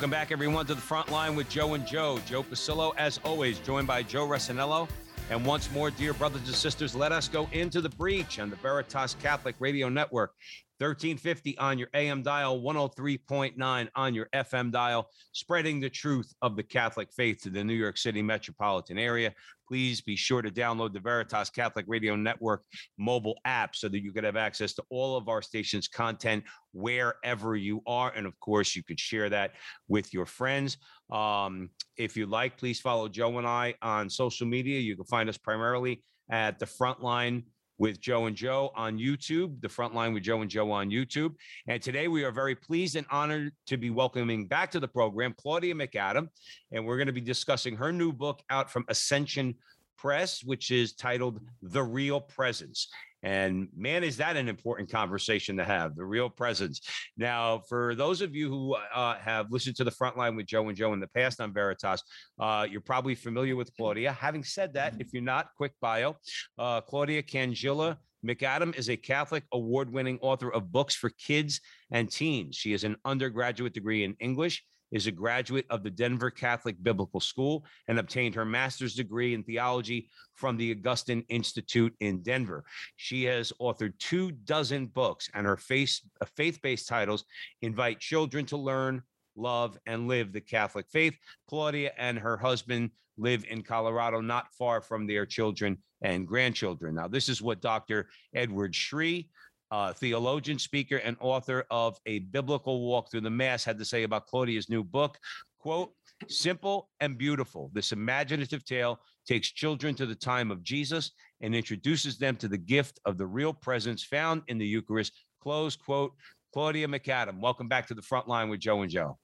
Welcome back, everyone, to the front line with Joe and Joe. Joe Pasillo, as always, joined by Joe Resinello. And once more, dear brothers and sisters, let us go into the breach on the Veritas Catholic Radio Network. 1350 on your AM dial, 103.9 on your FM dial, spreading the truth of the Catholic faith to the New York City metropolitan area. Please be sure to download the Veritas Catholic Radio Network mobile app so that you can have access to all of our station's content wherever you are. And of course, you could share that with your friends. Um, if you like, please follow Joe and I on social media. You can find us primarily at the Frontline with Joe and Joe on YouTube, the Frontline with Joe and Joe on YouTube. And today we are very pleased and honored to be welcoming back to the program Claudia McAdam. And we're going to be discussing her new book out from Ascension Press, which is titled The Real Presence. And man, is that an important conversation to have the real presence. Now, for those of you who uh, have listened to the front line with Joe and Joe in the past on Veritas, uh, you're probably familiar with Claudia. Having said that, if you're not, quick bio uh, Claudia Cangilla. McAdam is a Catholic award winning author of books for kids and teens. She has an undergraduate degree in English is a graduate of the Denver Catholic Biblical School and obtained her master's degree in theology from the Augustine Institute in Denver. She has authored two dozen books, and her uh, faith based titles invite children to learn, love, and live the Catholic faith. Claudia and her husband live in Colorado, not far from their children and grandchildren. Now, this is what Dr. Edward Sri uh, theologian, speaker, and author of A Biblical Walk Through the Mass, had to say about Claudia's new book. Quote, simple and beautiful. This imaginative tale takes children to the time of Jesus and introduces them to the gift of the real presence found in the Eucharist. Close quote. Claudia McAdam, welcome back to the front line with Joe and Joe.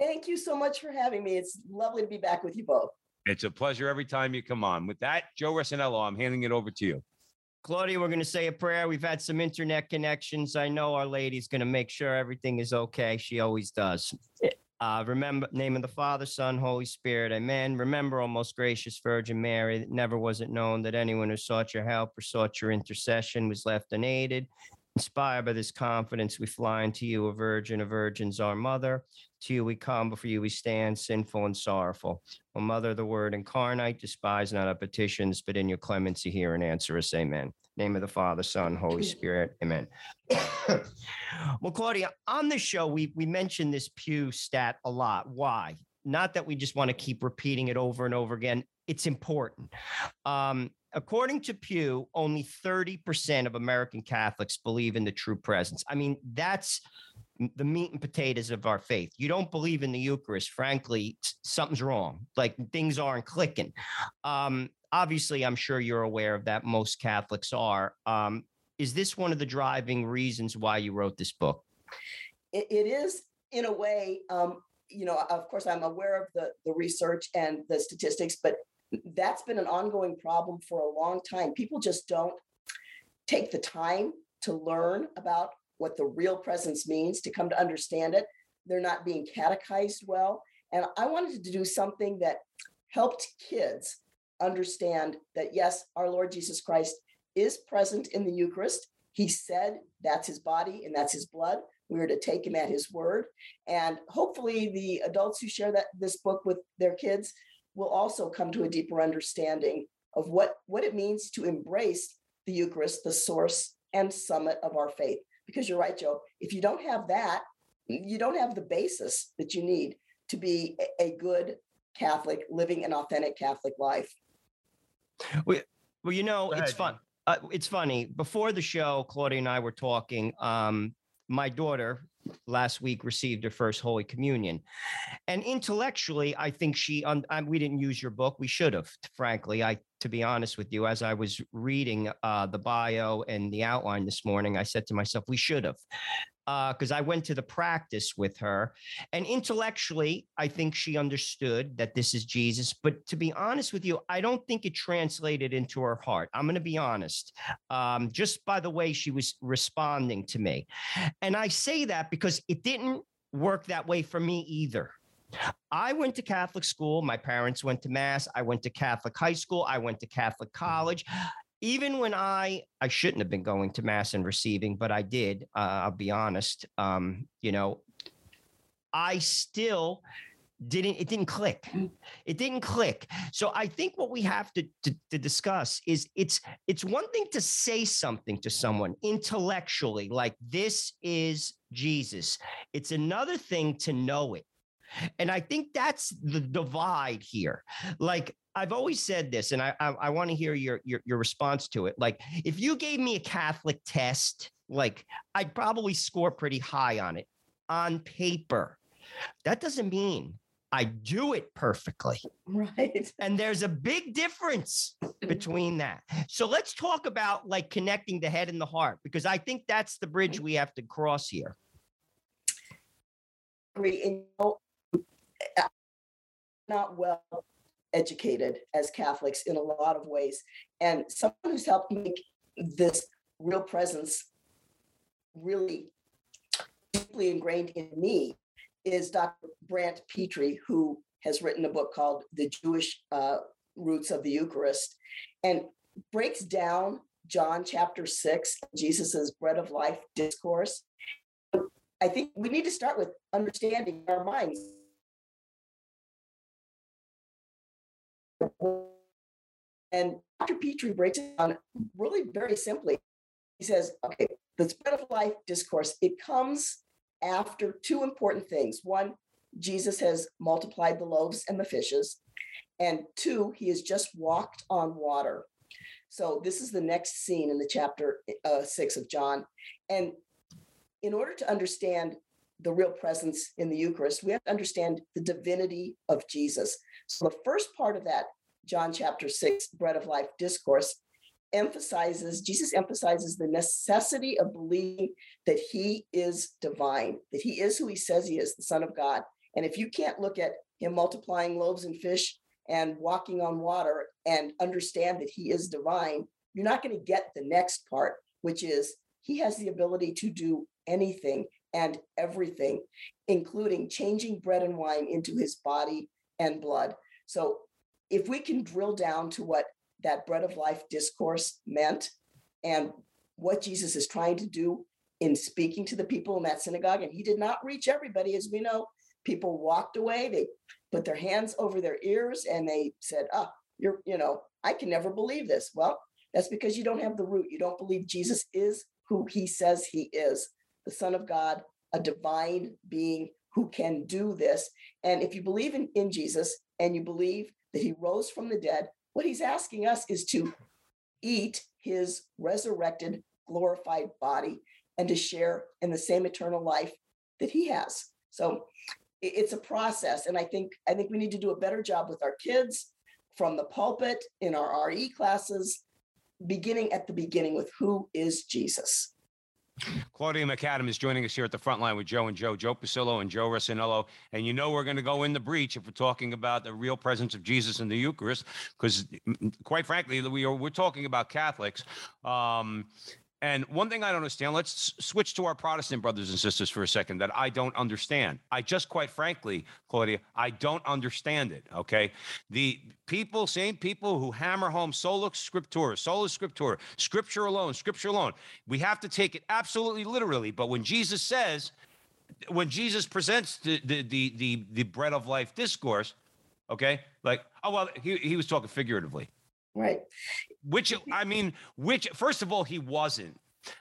Thank you so much for having me. It's lovely to be back with you both. It's a pleasure every time you come on. With that, Joe Resinello, I'm handing it over to you. Claudia, we're going to say a prayer. We've had some internet connections. I know Our Lady's going to make sure everything is okay. She always does. Uh, remember, name of the Father, Son, Holy Spirit. Amen. Remember, O most gracious Virgin Mary, never was it known that anyone who sought your help or sought your intercession was left unaided. Inspired by this confidence, we fly unto you, a virgin a virgins, our mother. To you we come, before you we stand, sinful and sorrowful. O Mother of the Word incarnate, despise not our petitions, but in your clemency hear and answer us. Amen. Name of the Father, Son, Holy Spirit. Amen. well, Claudia, on this show, we we mentioned this Pew stat a lot. Why? Not that we just want to keep repeating it over and over again. It's important. Um, according to Pew, only 30% of American Catholics believe in the true presence. I mean, that's the meat and potatoes of our faith. You don't believe in the Eucharist, frankly, something's wrong. Like things aren't clicking. Um, obviously, I'm sure you're aware of that. Most Catholics are. Um, is this one of the driving reasons why you wrote this book? it, it is, in a way. Um, you know, of course, I'm aware of the the research and the statistics, but that's been an ongoing problem for a long time. People just don't take the time to learn about what the real presence means, to come to understand it. They're not being catechized well. And I wanted to do something that helped kids understand that, yes, our Lord Jesus Christ is present in the Eucharist. He said that's his body and that's his blood. We are to take him at his word. And hopefully, the adults who share that this book with their kids will also come to a deeper understanding of what, what it means to embrace the Eucharist, the source and summit of our faith. Because you're right, Joe, if you don't have that, you don't have the basis that you need to be a good Catholic, living an authentic Catholic life. Well, well you know, it's fun. Uh, it's funny. Before the show, Claudia and I were talking. Um, my daughter last week received her first Holy Communion, and intellectually, I think she. Um, we didn't use your book. We should have. Frankly, I to be honest with you, as I was reading uh, the bio and the outline this morning, I said to myself, we should have. Because I went to the practice with her, and intellectually, I think she understood that this is Jesus. But to be honest with you, I don't think it translated into her heart. I'm going to be honest, um, just by the way she was responding to me. And I say that because it didn't work that way for me either. I went to Catholic school. My parents went to Mass. I went to Catholic high school. I went to Catholic college. Even when I I shouldn't have been going to Mass and receiving, but I did. Uh, I'll be honest. Um, you know, I still didn't it didn't click it didn't click so i think what we have to, to, to discuss is it's it's one thing to say something to someone intellectually like this is jesus it's another thing to know it and I think that's the divide here. Like I've always said this, and I I, I want to hear your, your your response to it. Like if you gave me a Catholic test, like I'd probably score pretty high on it on paper. That doesn't mean I do it perfectly. Right. And there's a big difference between that. So let's talk about like connecting the head and the heart, because I think that's the bridge we have to cross here. And, you know, not well educated as Catholics in a lot of ways. And someone who's helped make this real presence really deeply ingrained in me is Dr. Brant Pitre, who has written a book called The Jewish uh, Roots of the Eucharist and breaks down John chapter 6, Jesus's bread of life discourse. I think we need to start with understanding our minds And Dr. Pitre breaks it down really very simply. He says, okay, the bread of life discourse, it comes after two important things. One, Jesus has multiplied the loaves and the fishes. And two, he has just walked on water. So this is the next scene in the chapter uh, six of John. And in order to understand the real presence in the Eucharist, we have to understand the divinity of Jesus. So the first part of that John chapter 6 bread of life discourse emphasizes Jesus emphasizes the necessity of believing that he is divine, that he is who he says he is, the son of God. And if you can't look at him multiplying loaves and fish and walking on water and understand that he is divine, you're not going to get the next part, which is he has the ability to do anything and everything, including changing bread and wine into his body and blood. So if we can drill down to what that bread of life discourse meant and what Jesus is trying to do in speaking to the people in that synagogue, and he did not reach everybody, as we know. People walked away, they put their hands over their ears, and they said, Oh, you're, you know, I can never believe this. Well, that's because you don't have the root. You don't believe Jesus is who he says he is the Son of God, a divine being who can do this. And if you believe in, in Jesus and you believe that he rose from the dead, what he's asking us is to eat his resurrected, glorified body and to share in the same eternal life that he has. So it's a process. And I think I think we need to do a better job with our kids from the pulpit in our RE classes, beginning at the beginning with who is Jesus. Claudia McAdam is joining us here at the front line with Joe and Joe, Joe Pasillo and Joe Resinello. And you know we're going to go in the breach if we're talking about the real presence of Jesus in the Eucharist, because quite frankly, we are we're talking about Catholics. Um, and one thing I don't understand, let's switch to our Protestant brothers and sisters for a second that I don't understand. I just quite frankly, Claudia, I don't understand it. Okay. The people, same people who hammer home sola scriptura, sola scriptura, scripture alone, scripture alone. We have to take it absolutely literally. But when Jesus says, when Jesus presents the the the the, the bread of life discourse, okay, like, oh well, he, he was talking figuratively. Right. Which I mean, which first of all, he wasn't.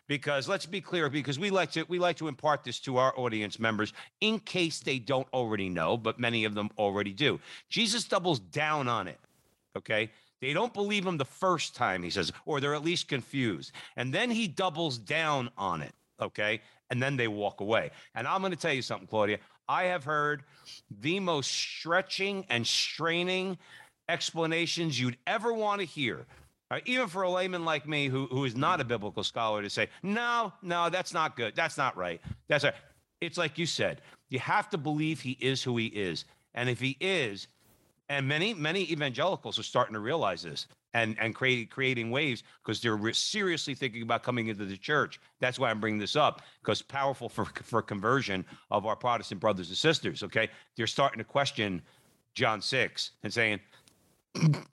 Because let's be clear, because we like to we like to impart this to our audience members in case they don't already know, but many of them already do. Jesus doubles down on it. Okay. They don't believe him the first time, he says, or they're at least confused. And then he doubles down on it. Okay. And then they walk away. And I'm going to tell you something, Claudia. I have heard the most stretching and straining explanations you'd ever want to hear. Uh, even for a layman like me who, who is not a biblical scholar to say, no, no, that's not good. That's not right. That's right. It's like you said, you have to believe he is who he is. And if he is, and many, many evangelicals are starting to realize this and, and create, creating waves because they're re- seriously thinking about coming into the church. That's why I'm bringing this up because powerful for, for conversion of our Protestant brothers and sisters. Okay. They're starting to question John 6 and saying,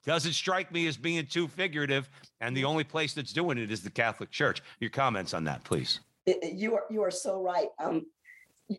doesn't strike me as being too figurative. And the only place that's doing it is the Catholic Church. Your comments on that, please. You are you are so right. Um,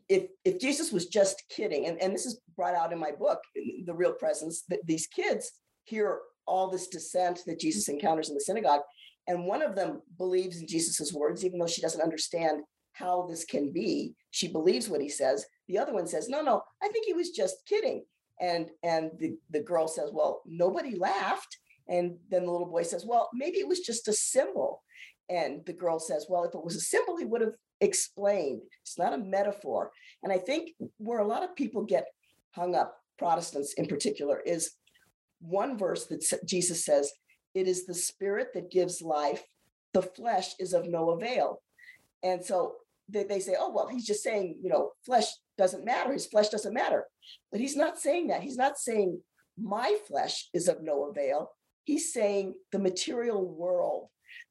if if Jesus was just kidding, and, and this is brought out in my book, The Real Presence, that these kids hear all this dissent that Jesus encounters in the synagogue, and one of them believes in Jesus's words, even though she doesn't understand how this can be. She believes what he says. The other one says, "No, no, I think he was just kidding." And and the, the girl says, Well, nobody laughed. And then the little boy says, Well, maybe it was just a symbol. And the girl says, Well, if it was a symbol, he would have explained. It's not a metaphor. And I think where a lot of people get hung up, Protestants in particular, is one verse that Jesus says, It is the spirit that gives life, the flesh is of no avail. And so they, they say, Oh, well, he's just saying, you know, flesh doesn't matter. His flesh doesn't matter. But he's not saying that. He's not saying my flesh is of no avail. He's saying the material world,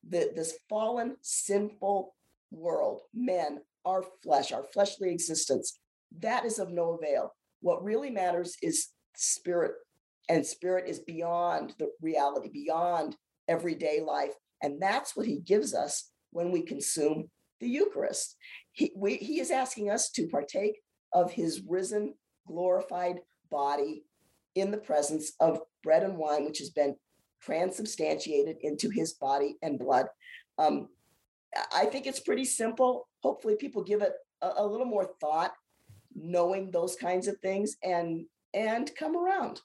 the, this fallen, sinful world, men, our flesh, our fleshly existence, that is of no avail. What really matters is spirit, and spirit is beyond the reality, beyond everyday life. And that's what he gives us when we consume the Eucharist. He, we, he is asking us to partake of his risen, glorified body in the presence of bread and wine, which has been transubstantiated into his body and blood. Um, I think it's pretty simple. Hopefully, people give it a, a little more thought, knowing those kinds of things, and and come around.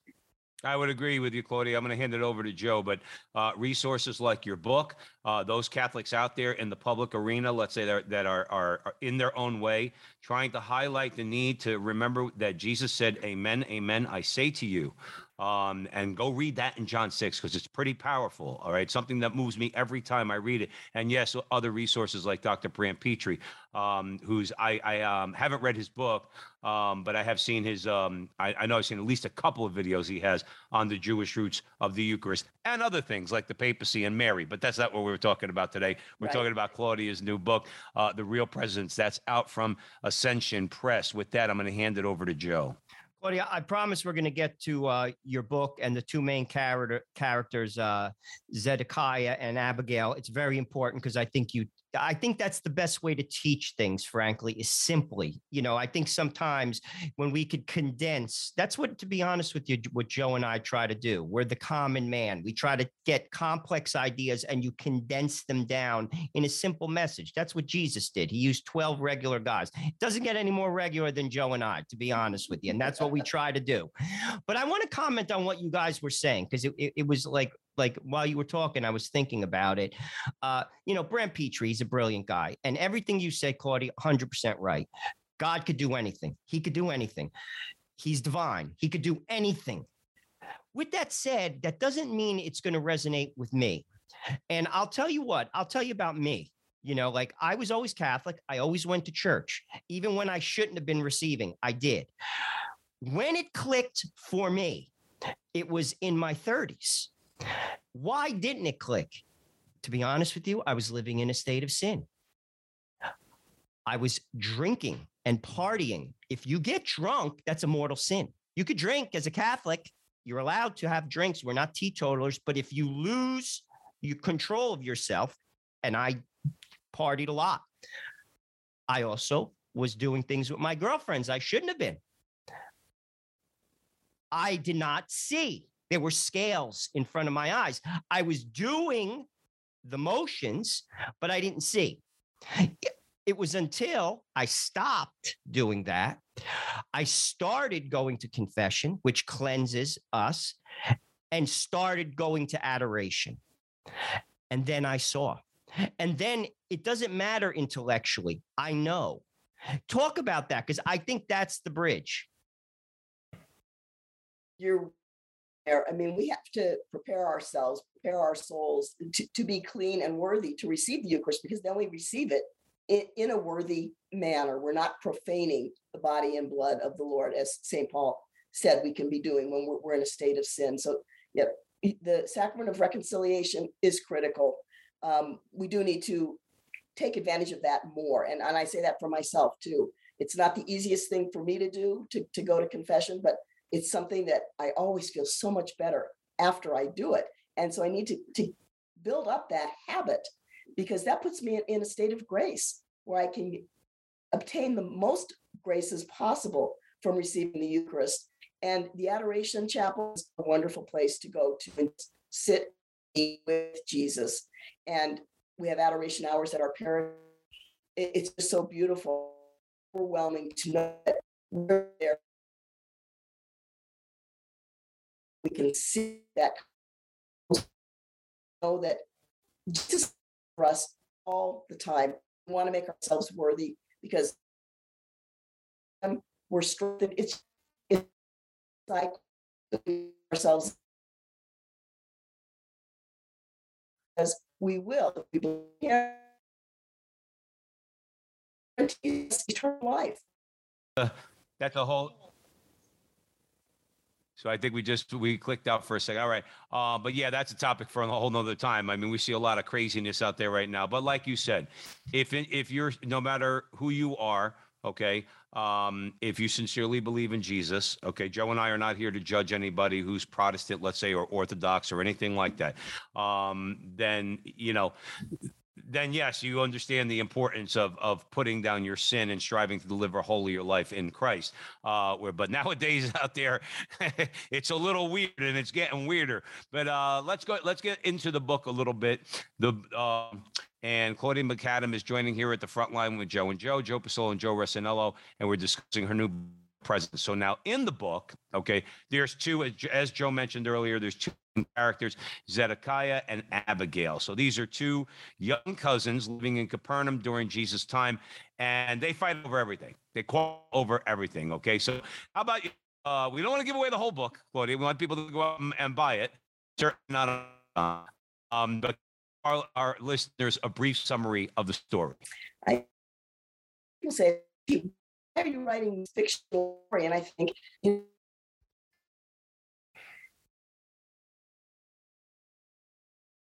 I would agree with you, Claudia. I'm going to hand it over to Joe, but uh, resources like your book, uh, those Catholics out there in the public arena, let's say that are, are, are in their own way, trying to highlight the need to remember that Jesus said, Amen, Amen, I say to you um, and go read that in John 6 because it's pretty powerful. All right. Something that moves me every time I read it. And yes, other resources like Dr. Brant Pitre, um, who's I, I um, haven't read his book, um, but I have seen his, um, I, I know I've seen at least a couple of videos he has on the Jewish roots of the Eucharist and other things like the papacy and Mary. But that's not what we are talking about today. We're right. talking about Claudia's new book, uh, The Real Presence. That's out from Ascension Press. With that, I'm going to hand it over to Joe. Claudia, I promise we're going to get to uh, your book and the two main character characters, uh, Zedekiah and Abigail. It's very important because I think you I think that's the best way to teach things, frankly, is simply. You know, I think sometimes when we could condense, that's what, to be honest with you, what Joe and I try to do. We're the common man. We try to get complex ideas and you condense them down in a simple message. That's what Jesus did. He used 12 regular guys. It doesn't get any more regular than Joe and I, to be honest with you. And that's what we try to do. But I want to comment on what you guys were saying because it, it, it was like like while you were talking, I was thinking about it. Uh, you know, Brant Pitre is a brilliant guy. And everything you said, Claudia, 100% right. God could do anything. He could do anything. He's divine. He could do anything. With that said, that doesn't mean it's going to resonate with me. And I'll tell you what, I'll tell you about me. You know, like I was always Catholic. I always went to church. Even when I shouldn't have been receiving, I did. When it clicked for me, it was in my 30s why didn't it click? To be honest with you, I was living in a state of sin. I was drinking and partying. If you get drunk, that's a mortal sin. You could drink as a Catholic. You're allowed to have drinks. We're not teetotalers. But if you lose your control of yourself, and I partied a lot, I also was doing things with my girlfriends I shouldn't have been. I did not see there were scales in front of my eyes. I was doing the motions, but I didn't see. It was until I stopped doing that. I started going to confession, which cleanses us, and started going to adoration. And then I saw. And then it doesn't matter intellectually. I know. Talk about that because I think that's the bridge. You're. I mean, we have to prepare ourselves, prepare our souls to, to be clean and worthy to receive the Eucharist because then we receive it in, in a worthy manner. We're not profaning the body and blood of the Lord, as St. Paul said we can be doing when we're, we're in a state of sin. So, yeah, the sacrament of reconciliation is critical. Um, we do need to take advantage of that more. And, and I say that for myself too. It's not the easiest thing for me to do to, to go to confession, but it's something that I always feel so much better after I do it. And so I need to, to build up that habit because that puts me in, in a state of grace where I can obtain the most graces possible from receiving the Eucharist. And the Adoration Chapel is a wonderful place to go to sit with Jesus. And we have adoration hours at our parish. It's just so beautiful, overwhelming to know that we're there. We can see that, know that Jesus for us all the time. We want to make ourselves worthy because we're strengthened. It's it's like ourselves as we will. We believe in eternal life. Uh, that's a whole so I think we just we clicked out for a second. All right, uh, but yeah, that's a topic for a whole nother time. I mean, we see a lot of craziness out there right now. But like you said, if if you're no matter who you are, okay, um, if you sincerely believe in Jesus, okay, Joe and I are not here to judge anybody who's Protestant, let's say, or Orthodox or anything like that. Um, then you know then yes, you understand the importance of of putting down your sin and striving to deliver a holier life in Christ. Uh, where, but nowadays out there, it's a little weird and it's getting weirder. But uh, let's go. Let's get into the book a little bit. The uh, and Claudia McAdam is joining here at the front line with Joe and Joe, Joe Pasillo and Joe Resinello, and we're discussing her new presence. So now in the book, okay, there's two, as Joe mentioned earlier, there's two characters, Zedekiah and Abigail. So these are two young cousins living in Capernaum during Jesus' time, and they fight over everything. They quarrel over everything. Okay, so how about you? Uh, we don't want to give away the whole book, Claudia. We want people to go out and buy it. Certainly not, uh, um, but our, our listeners a brief summary of the story. I will say, are you writing fiction story? And I think you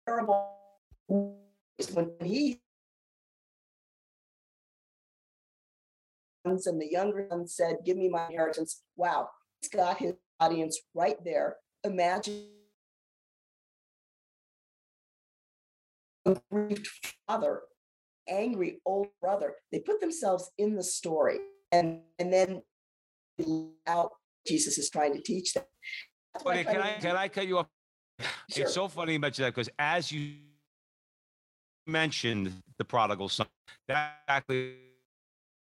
terrible when he and the younger son said, Give me my inheritance. Wow, he's got his audience right there. Imagine a grieved father, angry old brother. They put themselves in the story and, and then out Jesus is trying to teach them. But can I can I cut you off Sure. It's so funny you mention that because as you mentioned the prodigal son, that exactly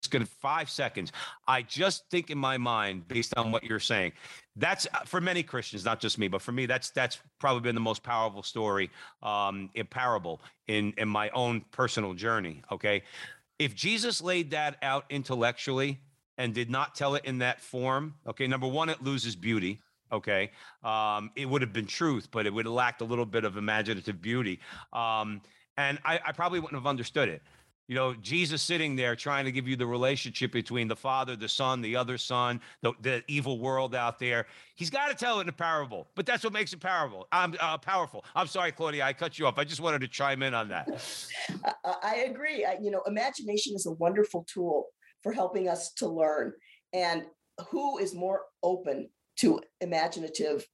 it's going to five seconds. I just think in my mind, based on what you're saying, that's uh, for many Christians, not just me, but for me, that's that's probably been the most powerful story, um, in parable in in my own personal journey. Okay, if Jesus laid that out intellectually and did not tell it in that form, okay, number one, it loses beauty okay? Um, it would have been truth but it would have lacked a little bit of imaginative beauty. Um, and I, I, probably wouldn't have understood it you know jesus sitting there trying to give you the relationship between the father the son the other son the, the evil world out there. He's got to tell it in a parable but that's what makes it parable. I'm uh, powerful. I'm sorry claudia i cut you off. I just wanted to chime in on that. I, I agree. I, you know imagination is a wonderful tool for helping us to learn. And who is more open to imaginative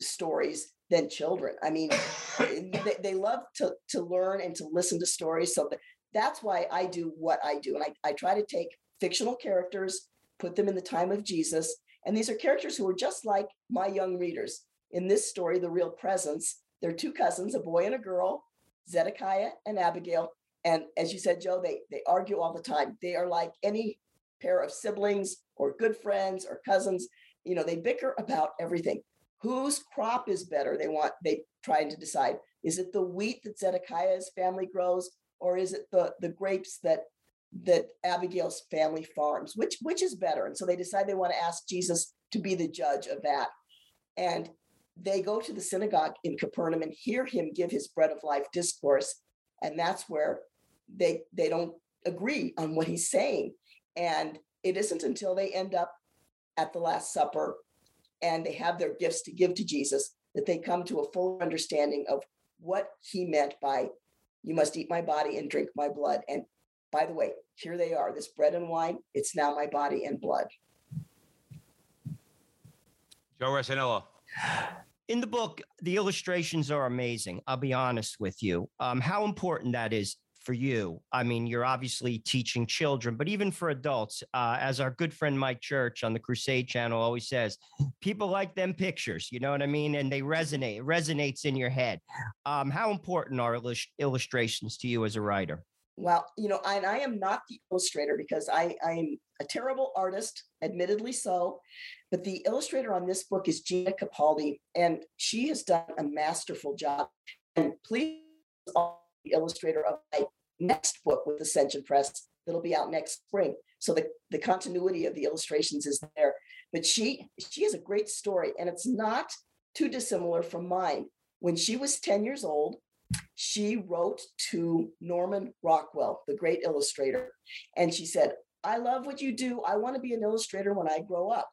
stories than children. I mean, they, they, love to, to learn and to listen to stories. So that's why I do what I do. And I, I try to take fictional characters, put them in the time of Jesus. And these are characters who are just like my young readers. In this story, The Real Presence, they're two cousins, a boy and a girl, Zedekiah and Abigail. And as you said, Joe, they, they argue all the time. They are like any pair of siblings or good friends or cousins you know, they bicker about everything. Whose crop is better? They want, they trying to decide. Is it the wheat that Zedekiah's family grows, or is it the, the grapes that that Abigail's family farms? Which which is better? And so they decide they want to ask Jesus to be the judge of that. And they go to the synagogue in Capernaum and hear him give his bread of life discourse. And that's where they they don't agree on what he's saying. And it isn't until they end up at the Last Supper and they have their gifts to give to Jesus that they come to a full understanding of what he meant by you must eat my body and drink my blood. And by the way, here they are this bread and wine, it's now my body and blood. Joe Resinello. In the book, the illustrations are amazing. I'll be honest with you. Um, how important that is for you. I mean, you're obviously teaching children, but even for adults, uh, as our good friend Mike Church on the Crusade channel always says, people like them pictures, you know what I mean? And they resonate, it resonates in your head. Um, how important are illust- illustrations to you as a writer? Well, you know, and I am not the illustrator because I, I am a terrible artist, admittedly so. But the illustrator on this book is Gina Capaldi, and she has done a masterful job. And please, the illustrator of my next book with Ascension Press that'll be out next spring. So the, the continuity of the illustrations is there. But she she has a great story, and it's not too dissimilar from mine. When she was 10 years old, she wrote to Norman Rockwell, the great illustrator, and she said, I love what you do. I want to be an illustrator when I grow up.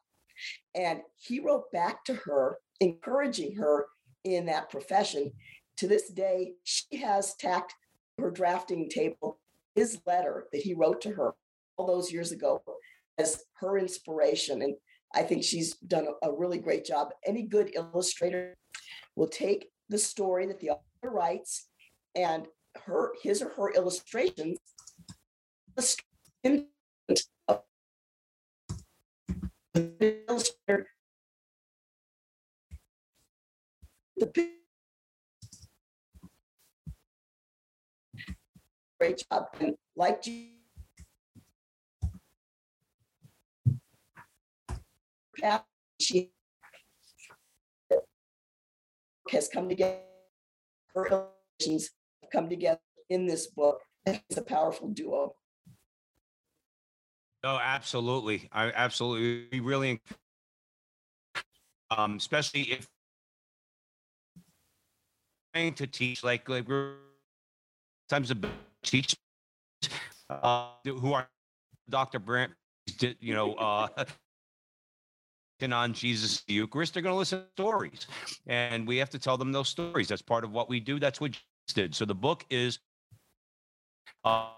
And he wrote back to her, encouraging her in that profession. To this day, she has tacked her drafting table his letter that he wrote to her all those years ago as her inspiration. And I think she's done a, really great job. Any good illustrator will take the story that the author writes and her his or her illustrations the illustrator great job. And like she has come together. Her have come together in this book. It's a powerful duo. Oh, absolutely. I absolutely we really um especially if trying to teach like like times teach uh, who are Dr. Brandt, you know, uh, on Jesus the Eucharist, they're going to listen to stories, and we have to tell them those stories. That's part of what we do. That's what Jesus did. So the book is. Uh,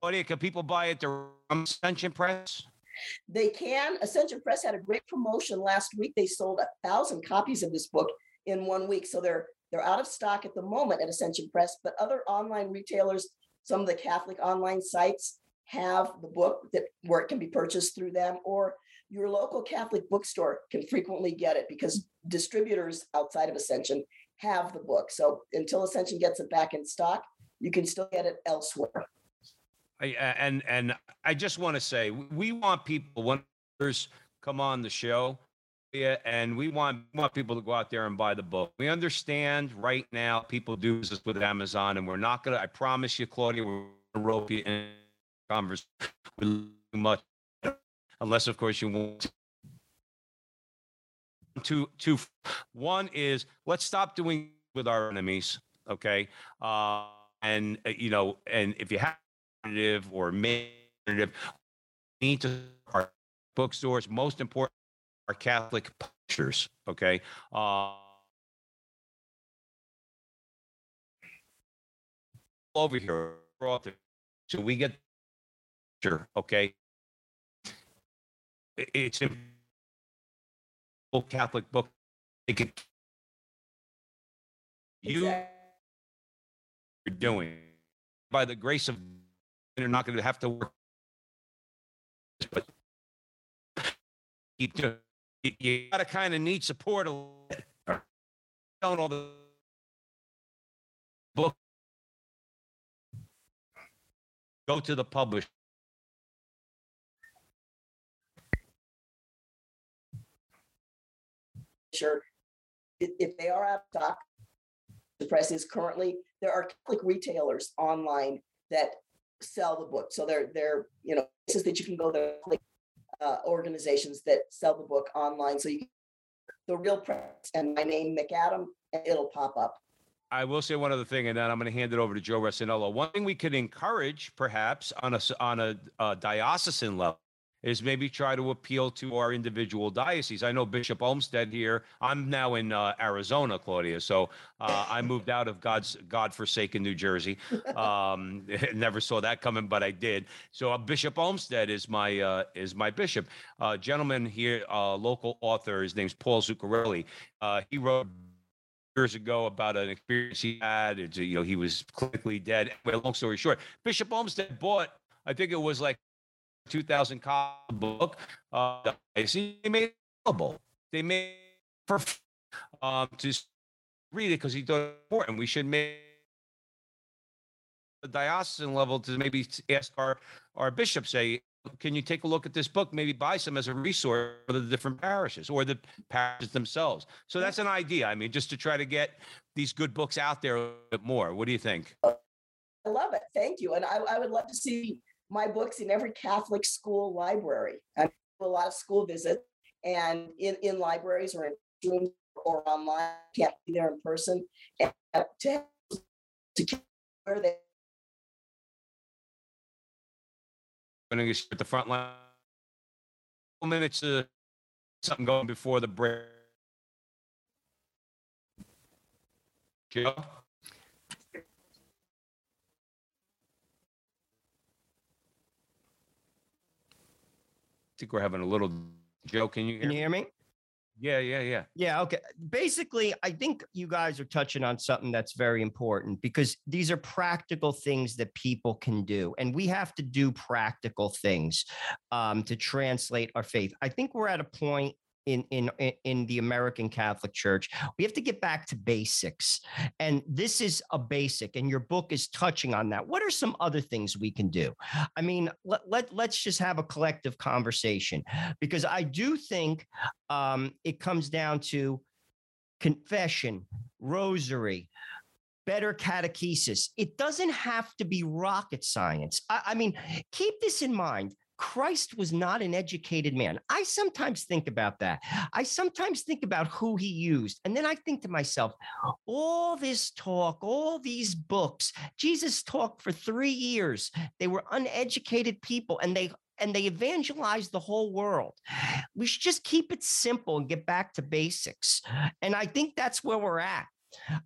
Claudia, can people buy it from Ascension Press? They can. Ascension Press had a great promotion last week. They sold a thousand copies of this book in one week. So they're they're out of stock at the moment at Ascension Press, but other online retailers, some of the Catholic online sites have the book that where it can be purchased through them, or your local Catholic bookstore can frequently get it because distributors outside of Ascension have the book. So until Ascension gets it back in stock, you can still get it elsewhere. I, and and I just want to say we want people when come on the show and we want want people to go out there and buy the book. We understand right now people do this with Amazon, and we're not gonna. I promise you, Claudia, we're gonna rope you in conversation much, unless of course you want. To two, one is let's stop doing with our enemies, okay? Uh, and uh, you know, and if you have native or negative, need to our bookstores. Most important are Catholic publishers. Okay. Uh, over here, so we get sure. Okay. It's a Catholic book. It could, you are doing by the grace of you're not going to have to work but keep doing you, you got to kind of need support a little bit. Telling all the book, go to the publisher. Sure. If they are out of stock, the press is currently there are Catholic retailers online that sell the book. So they're they're you know places that you can go there uh, organizations that sell the book online. So you the real press and my name McAdam, and it'll pop up. I will say one other thing, and then I'm going to hand it over to Joe Resinello. One thing we could encourage, perhaps on a on a, a diocesan level, is maybe try to appeal to our individual dioceses. I know Bishop Olmsted here. I'm now in uh, Arizona, Claudia, so uh, I moved out of God's God-forsaken New Jersey. Um, never saw that coming, but I did. So uh, Bishop Olmsted is my uh, is my bishop. Uh, gentleman here, uh, local author. His name's Paul Zuccarelli. Uh, he wrote years ago about an experience he had. It's, you know, he was clinically dead. Well, long story short, Bishop Olmsted bought, I think it was like 2000 copy book. Uh, they made available. They made for um, to read it because he thought it important. We should make the diocesan level to maybe ask our our bishop say can you take a look at this book maybe buy some as a resource for the different parishes or the parishes themselves so that's an idea i mean just to try to get these good books out there a bit more what do you think I love it. Thank you. And I, I would love to see my books in every Catholic school library. I do a lot of school visits and in, in libraries or in rooms or online, can't be there in person. And to, to where they going to at the front line minutes to something going before the break Joe? Think we're having a little joke. can you Can hear you me? hear me? Yeah, yeah, yeah. Yeah, okay. Basically, I think you guys are touching on something that's very important because these are practical things that people can do. And we have to do practical things um, to translate our faith. I think we're at a point in, in in the American Catholic Church. We have to get back to basics. And this is a basic, and your book is touching on that. What are some other things we can do? I mean, let, let, let's just have a collective conversation because I do think um, it comes down to confession, rosary, better catechesis. It doesn't have to be rocket science. I, I mean, keep this in mind. Christ was not an educated man. I sometimes think about that. I sometimes think about who he used. And then I think to myself, all this talk, all these books, Jesus talked for three years. They were uneducated people and they and they evangelized the whole world. We should just keep it simple and get back to basics. And I think that's where we're at.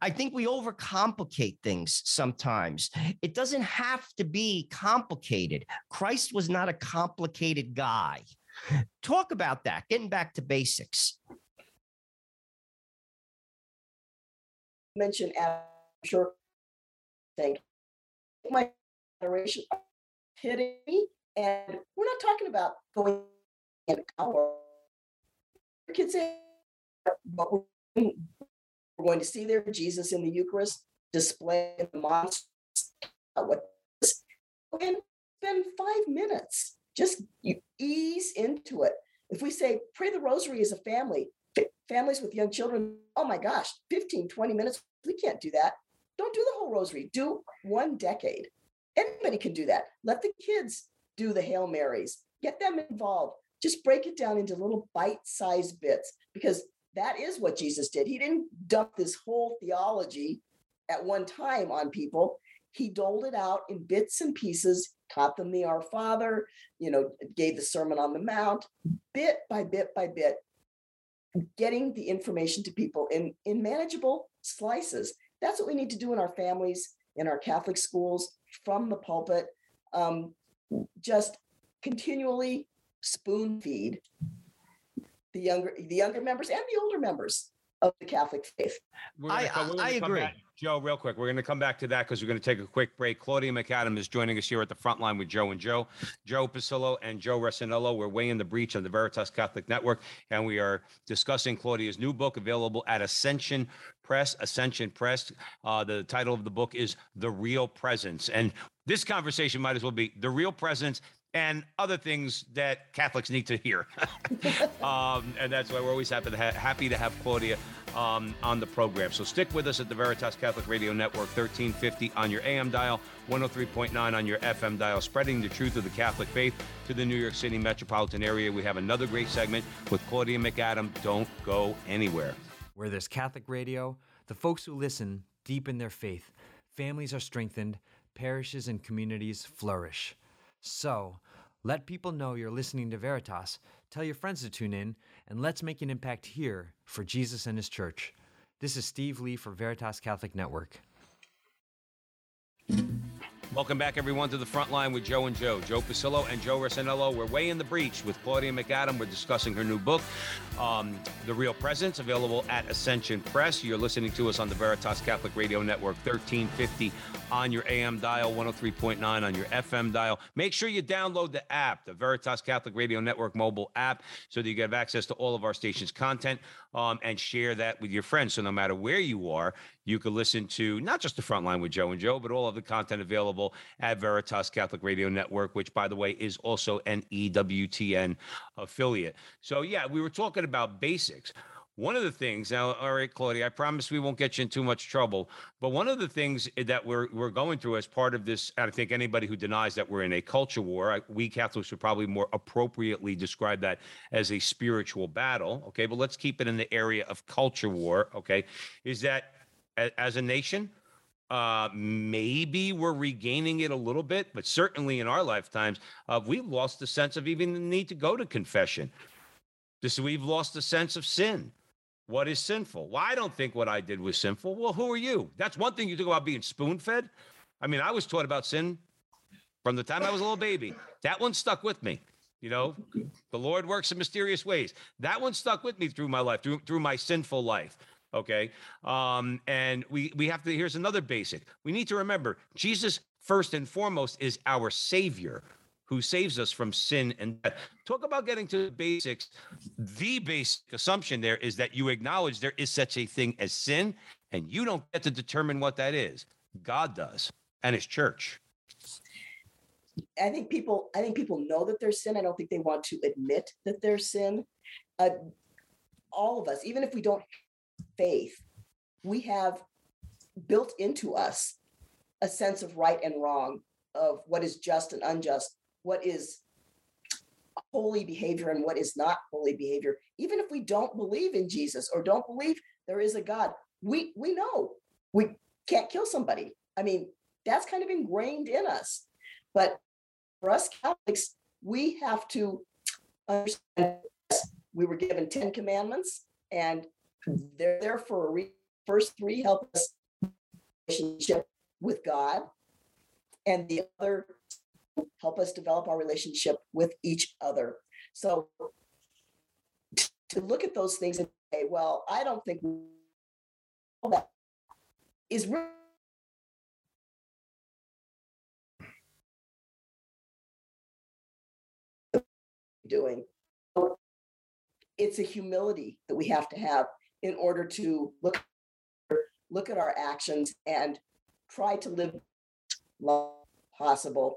I think we overcomplicate things sometimes. It doesn't have to be complicated. Christ was not a complicated guy. Talk about that, getting back to basics. mentioned, I'm sure, thank my generation me, and we're not talking about going. Kids but we're we're going to see there Jesus in the Eucharist display the monstrance. Uh, what and spend five minutes. Just you ease into it. If we say pray the rosary as a family, families with young children, oh my gosh, 15, 20 minutes, we can't do that. Don't do the whole rosary. Do one decade. Anybody can do that. Let the kids do the Hail Marys. Get them involved. Just break it down into little bite-sized bits because that is what Jesus did. He didn't dump this whole theology at one time on people. He doled it out in bits and pieces, taught them the Our Father, you know, gave the Sermon on the Mount, bit by bit by bit, getting the information to people in, in manageable slices. That's what we need to do in our families, in our Catholic schools, from the pulpit. Um, just continually spoon feed the younger the younger members and the older members of the Catholic faith. I- come- we're I agree. back- Joe, real quick, we're going to come back to that because we're going to take a quick break. Claudia McAdam is joining us here at the front line with Joe and Joe, Joe Pasillo and Joe Resinello. We're weighing the breach on the Veritas Catholic Network, and we are discussing Claudia's new book available at Ascension Press. Ascension Press. Uh, the title of the book is The Real Presence, and this conversation might as well be the real presence and other things that Catholics need to hear. um, and that's why we're always happy to, ha- happy to have Claudia um, on the program. So stick with us at the Veritas Catholic Radio Network, 1350 on your AM dial, 103.9 on your FM dial, spreading the truth of the Catholic faith to the New York City metropolitan area. We have another great segment with Claudia McAdam. Don't go anywhere. Where there's Catholic radio, the folks who listen deepen their faith, families are strengthened, parishes and communities flourish. So, let people know you're listening to Veritas, tell your friends to tune in, and let's make an impact here for Jesus and His church. This is Steve Lee for Veritas Catholic Network. Welcome back, everyone, to the front line with Joe and Joe. Joe Pasillo and Joe Resinello. We're way in the breach with Claudia McAdam. We're discussing her new book, um, The Real Presence, available at Ascension Press. You're listening to us on the Veritas Catholic Radio Network, 1350 on your AM dial, 103.9 on your FM dial. Make sure you download the app, the Veritas Catholic Radio Network mobile app, so that you get access to all of our station's content um, and share that with your friends. So no matter where you are, you can listen to not just the front line with Joe and Joe, but all of the content available at Veritas Catholic Radio Network, which, by the way, is also an EWTN affiliate. So, yeah, we were talking about basics. One of the things now, all right, Claudia, I promise we won't get you in too much trouble. But one of the things that we're we're going through as part of this, and I think anybody who denies that we're in a culture war, we Catholics would probably more appropriately describe that as a spiritual battle. Okay, but let's keep it in the area of culture war. Okay, is that as a nation, uh, maybe we're regaining it a little bit, but certainly in our lifetimes, uh, we've lost the sense of even the need to go to confession. This, we've lost the sense of sin. What is sinful? Well, I don't think what I did was sinful. Well, who are you? That's one thing you talk about being spoon fed. I mean, I was taught about sin from the time I was a little baby. That one stuck with me. You know, the Lord works in mysterious ways. That one stuck with me through my life, through through my sinful life. Okay. Um, and we we have to here's another basic. We need to remember Jesus first and foremost is our savior who saves us from sin and death. Talk about getting to the basics. The basic assumption there is that you acknowledge there is such a thing as sin, and you don't get to determine what that is. God does, and His church. I think people. I think people know that there's sin. I don't think they want to admit that there's sin. Uh, all of us, even if we don't faith, we have built into us a sense of right and wrong, of what is just and unjust, what is holy behavior and what is not holy behavior. Even if we don't believe in jesus or don't believe there is a god we we know we can't kill somebody. I mean that's kind of ingrained in us. But for us catholics we have to understand we were given 10 commandments and they're there for a first three help us relationship with god and the other help us develop our relationship with each other. So to look at those things and say, well, I don't think that is really doing. It's a humility that we have to have in order to look look at our actions and try to live possible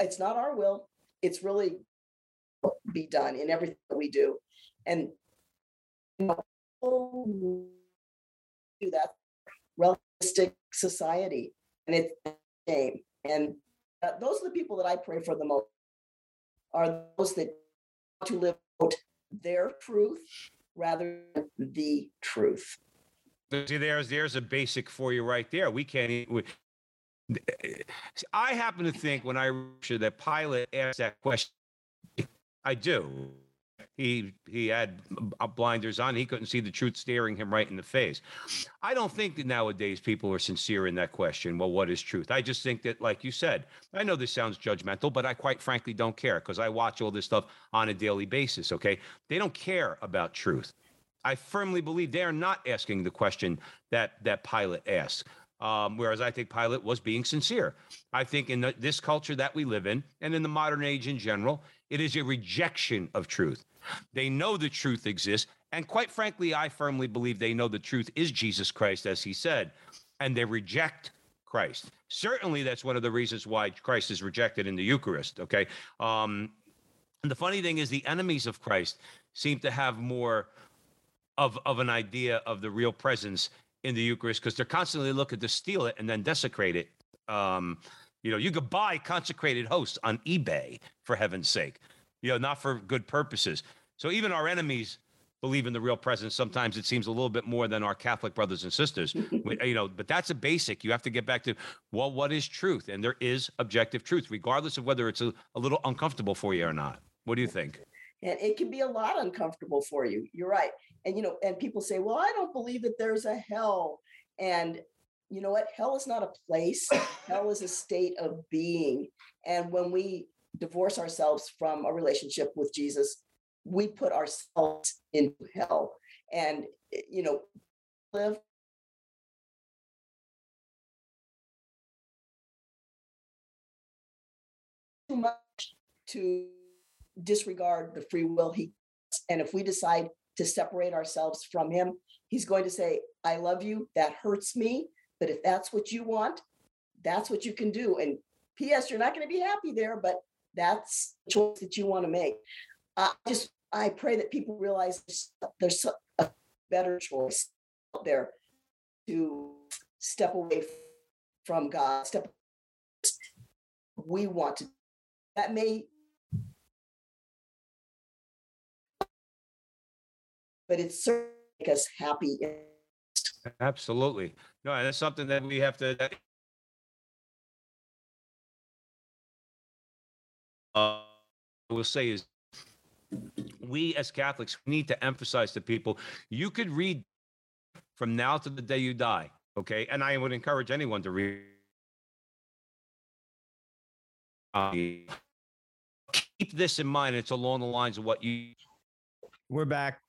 it's not our will. It's really be done in everything we do. And you know, do that relativistic society. And it's a shame. And uh, those are the people that I pray for the most are those that want to live out their truth rather than the truth. See, there's there's a basic for you right there. We can't. Even, I happen to think when I read that Pilate asked that question, I do. He he had blinders on. He couldn't see the truth staring him right in the face. I don't think that nowadays people are sincere in that question. Well, what is truth? I just think that, like you said, I know this sounds judgmental, but I quite frankly don't care because I watch all this stuff on a daily basis. Okay, they don't care about truth. I firmly believe they are not asking the question that that Pilate asked. Um, whereas I think Pilate was being sincere. I think in the, this culture that we live in, and in the modern age in general, it is a rejection of truth. They know the truth exists. And quite frankly, I firmly believe they know the truth is Jesus Christ, as he said, and they reject Christ. Certainly, that's one of the reasons why Christ is rejected in the Eucharist. Okay. Um, and the funny thing is, the enemies of Christ seem to have more of of an idea of the real presence in the Eucharist because they're constantly looking to steal it and then desecrate it. Um, you know, you could buy consecrated hosts on eBay for heaven's sake. You know, not for good purposes. So even our enemies believe in the real presence. Sometimes it seems a little bit more than our Catholic brothers and sisters. You know, but that's a basic. You have to get back to well, what is truth? And there is objective truth, regardless of whether it's a, a little uncomfortable for you or not. What do you think? And it can be a lot uncomfortable for you you're right and you know and people say well i don't believe that there's a hell and you know what hell is not a place hell is a state of being and when we divorce ourselves from a relationship with jesus we put ourselves into hell and eh, you know live too much to disregard the free will he and if we decide to separate ourselves from him he's going to say i love you. That hurts me. But if that's what you want that's what you can do. And ps you're not going to be happy there but that's the choice that you want to make. I just i pray that people realize there's, there's a better choice out there to step away from god step we want to. That may but it's certainly make us happy. Absolutely. No, and that's something that we have to. Uh, I will say is we as Catholics need to emphasize to people you could read from now to the day you die. Okay. And I would encourage anyone to read. Uh, keep this in mind. It's along the lines of what you We're back.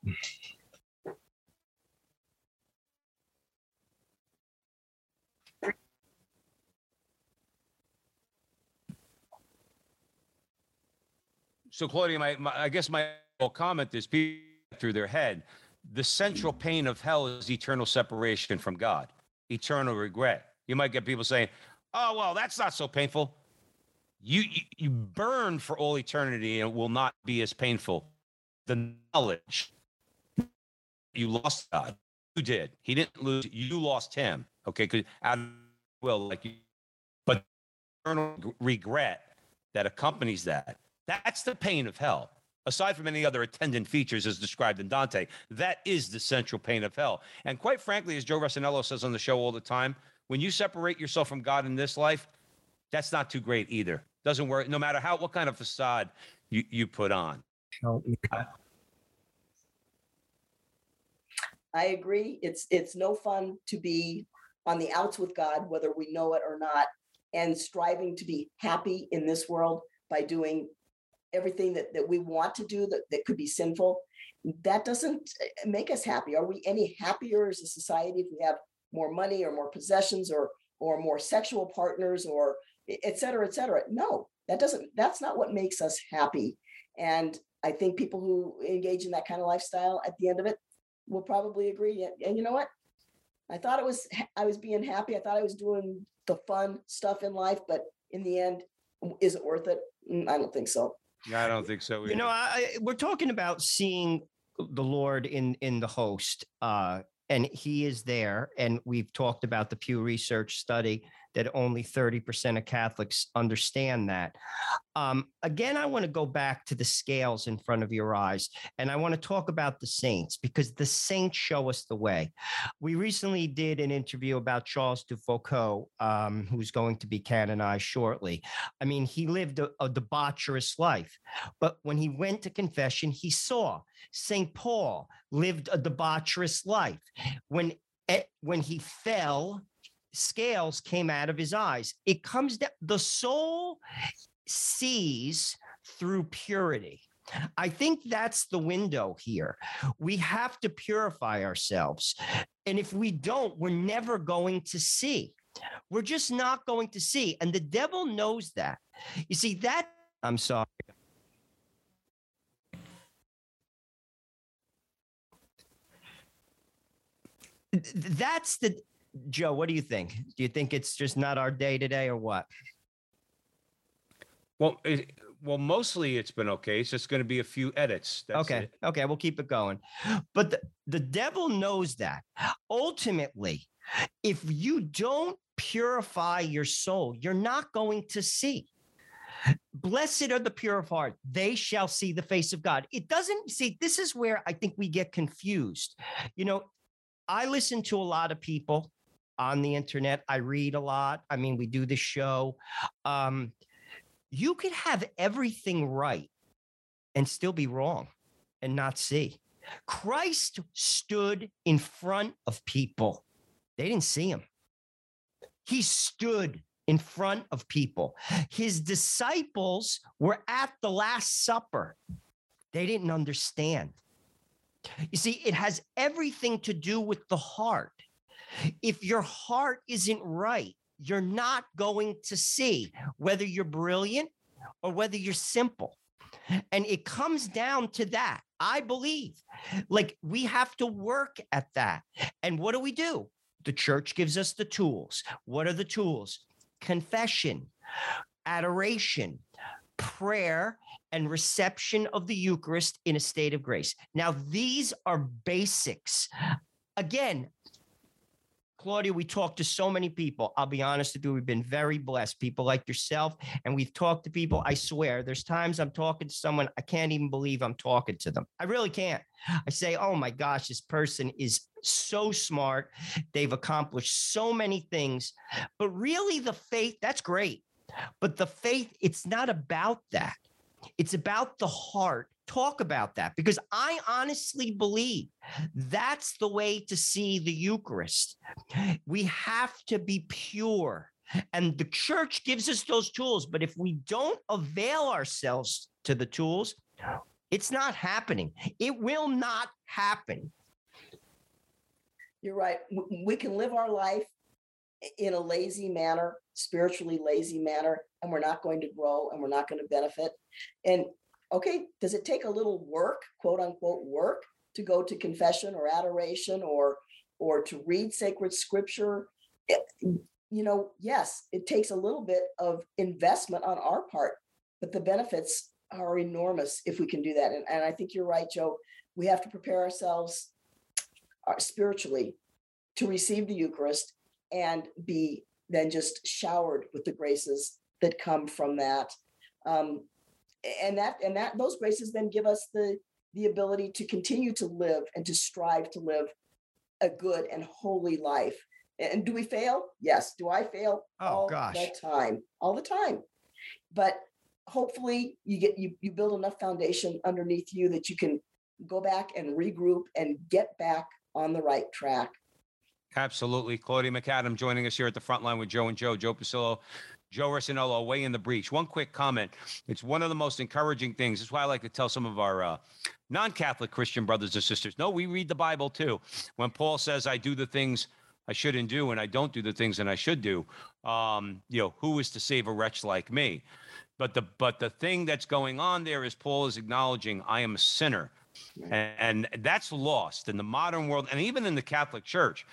So, Claudia, my, my I guess my comment is people through their head. The central pain of hell is eternal separation from God, eternal regret. You might get people saying, "Oh, well, that's not so painful." You you, you burn for all eternity, and it will not be as painful. The knowledge you lost God, you did. He didn't lose. You lost him. Okay, because out of will, like you, but eternal regret that accompanies that that's the pain of hell. Aside from any other attendant features as described in Dante, that is the central pain of hell. And quite frankly, as Joe Resinello says on the show all the time, when you separate yourself from God in this life, that's not too great either. Doesn't work, no matter how what kind of facade you, you put on. I agree. It's it's no fun to be on the outs with God, whether we know it or not, and striving to be happy in this world by doing everything that, that we want to do that, that could be sinful. That doesn't eh, make us happy. Are we any happier as a society if we have more money or more possessions or or more sexual partners or et cetera, et cetera? No, that doesn't, that's not what makes us happy. And I think people who engage in that kind of lifestyle at the end of it will probably agree. And, and you know what? I thought it was I was being happy. I thought I was doing the fun stuff in life, but in the end, is it worth it? Mm, I don't think so. Yeah, I don't think so. You know, I, we're talking about seeing the Lord in in the host, uh, and He is there. And we've talked about the Pew Research study that only 30% of Catholics understand that. Um, again, I want to go back to the scales in front of your eyes, and I want to talk about the saints because the saints show us the way. We recently did an interview about Charles de Foucault, um, who's going to be canonized shortly. I mean, he lived a, a debaucherous life, but when he went to confession, he saw St. Paul lived a debaucherous life. When eh, when he fell, scales came out of his eyes. It comes down, the soul sees through purity. I think that's the window here. We have to purify ourselves. And if we don't, we're never going to see. We're just not going to see. And the devil knows that. You see, that, I'm sorry. That's the, Joe, what do you think? Do you think it's just not our day today or what? Well, it, well, mostly it's been okay. It's just going to be a few edits. That's okay. it. Okay. We'll keep it going. But the, the devil knows that ultimately, if you don't purify your soul, you're not going to see. Blessed are the pure of heart, they shall see the face of God. It doesn't see, this is where I think we get confused. You know, I listen to a lot of people on the internet, I read a lot. I mean, we do the show. Um, you could have everything right and still be wrong and not see. Christ stood in front of people, they didn't see him. He stood in front of people. His disciples were at the Last Supper, they didn't understand. You see, it has everything to do with the heart. If your heart isn't right, you're not going to see whether you're brilliant or whether you're simple. And it comes down to that. I believe like we have to work at that. And what do we do? The church gives us the tools. What are the tools? Confession, adoration, prayer, and reception of the Eucharist in a state of grace. Now, these are basics. Again, Claudia, we talked to so many people. I'll be honest with you, we've been very blessed. People like yourself, and we've talked to people. I swear, there's times I'm talking to someone, I can't even believe I'm talking to them. I really can't. I say, oh my gosh, this person is so smart. They've accomplished so many things. But really, the faith, that's great. But the faith, it's not about that. It's about the heart. Talk about that because I honestly believe that's the way to see the Eucharist. We have to be pure. And the church gives us those tools. But if we don't avail ourselves to the tools, it's not happening. It will not happen. You're right. We can live our life in a lazy manner, spiritually lazy manner, and we're not going to grow and we're not going to benefit. And okay, does it take a little work, quote unquote work, to go to confession or adoration or or to read sacred scripture? It- you know, yes, it takes a little bit of investment on our part, but the benefits are enormous if we can do that. And, and I think you're right, Joe. We have to prepare ourselves uh, spiritually to receive the Eucharist and be then just showered with the graces that come from that. Um, and that and that those graces then give us the the ability to continue to live and to strive to live a good and holy life. And do we fail? Yes. Do I fail? Oh, all gosh. the time, all the time. But hopefully, you get you you build enough foundation underneath you that you can go back and regroup and get back on the right track. Absolutely. Claudia McAdam joining us here at the front line with Joe and Joe, Joe Pasillo, Joe Resinello, away in the breach. One quick comment. It's one of the most encouraging things. That's why I like to tell some of our uh, non Catholic Christian brothers and sisters no, we read the Bible too. When Paul says, I do the things I shouldn't do and I don't do the things that I should do, um, you know, who is to save a wretch like me? But the but the thing that's going on there is Paul is acknowledging I am a sinner. And, and that's lost in the modern world and even in the Catholic Church.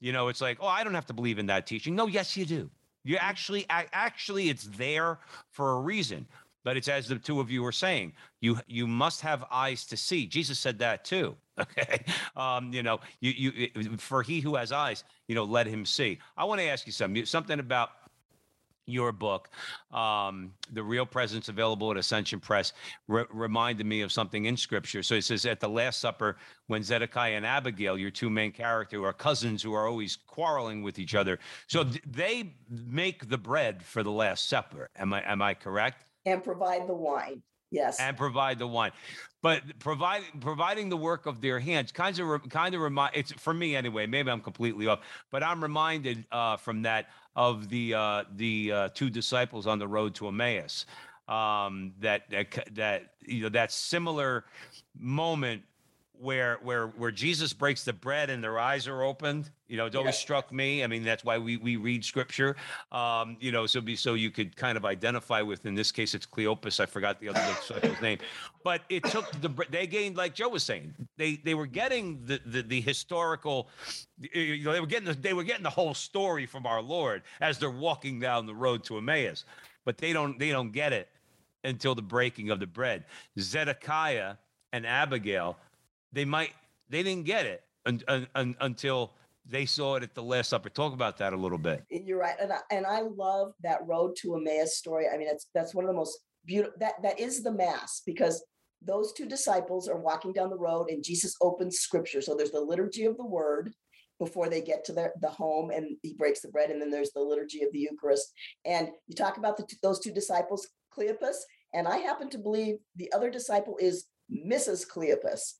You know, it's like, oh, I don't have to believe in that teaching. No, yes, you do. You actually, actually, it's there for a reason. But it's as the two of you were saying, you you must have eyes to see. Jesus said that too. Okay, um, you know, you you for he who has eyes, you know, let him see. I want to ask you something. Something about your book, um, The Real Presence, available at Ascension Press, re- reminded me of something in Scripture. So it says, At the Last Supper, when Zedekiah and Abigail, your two main characters, are cousins who are always quarreling with each other. So th- they make the bread for the Last Supper. Am I, am I correct? And provide the wine. Yes. and provide the wine. But provide, providing the work of their hands kind of kind of remind it's for me anyway. Maybe I'm completely off, but I'm reminded uh, from that of the uh, the uh, two disciples on the road to Emmaus. Um, that that that you know that similar moment where where where Jesus breaks the bread and their eyes are opened. You know, it always Yes. struck me. I mean, that's why we we read scripture. Um, you know, so be so you could kind of identify with. In this case, it's Cleopas. I forgot the other disciple's name, but it took the they gained like Joe was saying. They they were getting the the, the historical. You know, they were getting the, they were getting the whole story from our Lord as they're walking down the road to Emmaus, but they don't they don't get it until the breaking of the bread. Zedekiah and Abigail, they might they didn't get it un, un, un, until they saw it at the Last Supper. Talk about that a little bit. You're right, and I, and I love that road to Emmaus story. I mean, that's that's one of the most beautiful. That that is the mass because those two disciples are walking down the road, and Jesus opens Scripture. So there's the liturgy of the Word before they get to their the home, and he breaks the bread, and then there's the liturgy of the Eucharist. And you talk about the, those two disciples, Cleopas, and I happen to believe the other disciple is Mrs. Cleopas,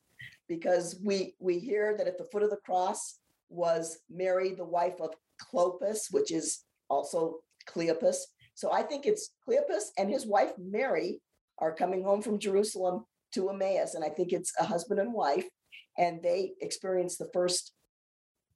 because we we hear that at the foot of the cross was Mary, the wife of Clopas, which is also Cleopas. So I think it's Cleopas and his wife Mary are coming home from Jerusalem to Emmaus, and I think it's a husband and wife, and they experience the first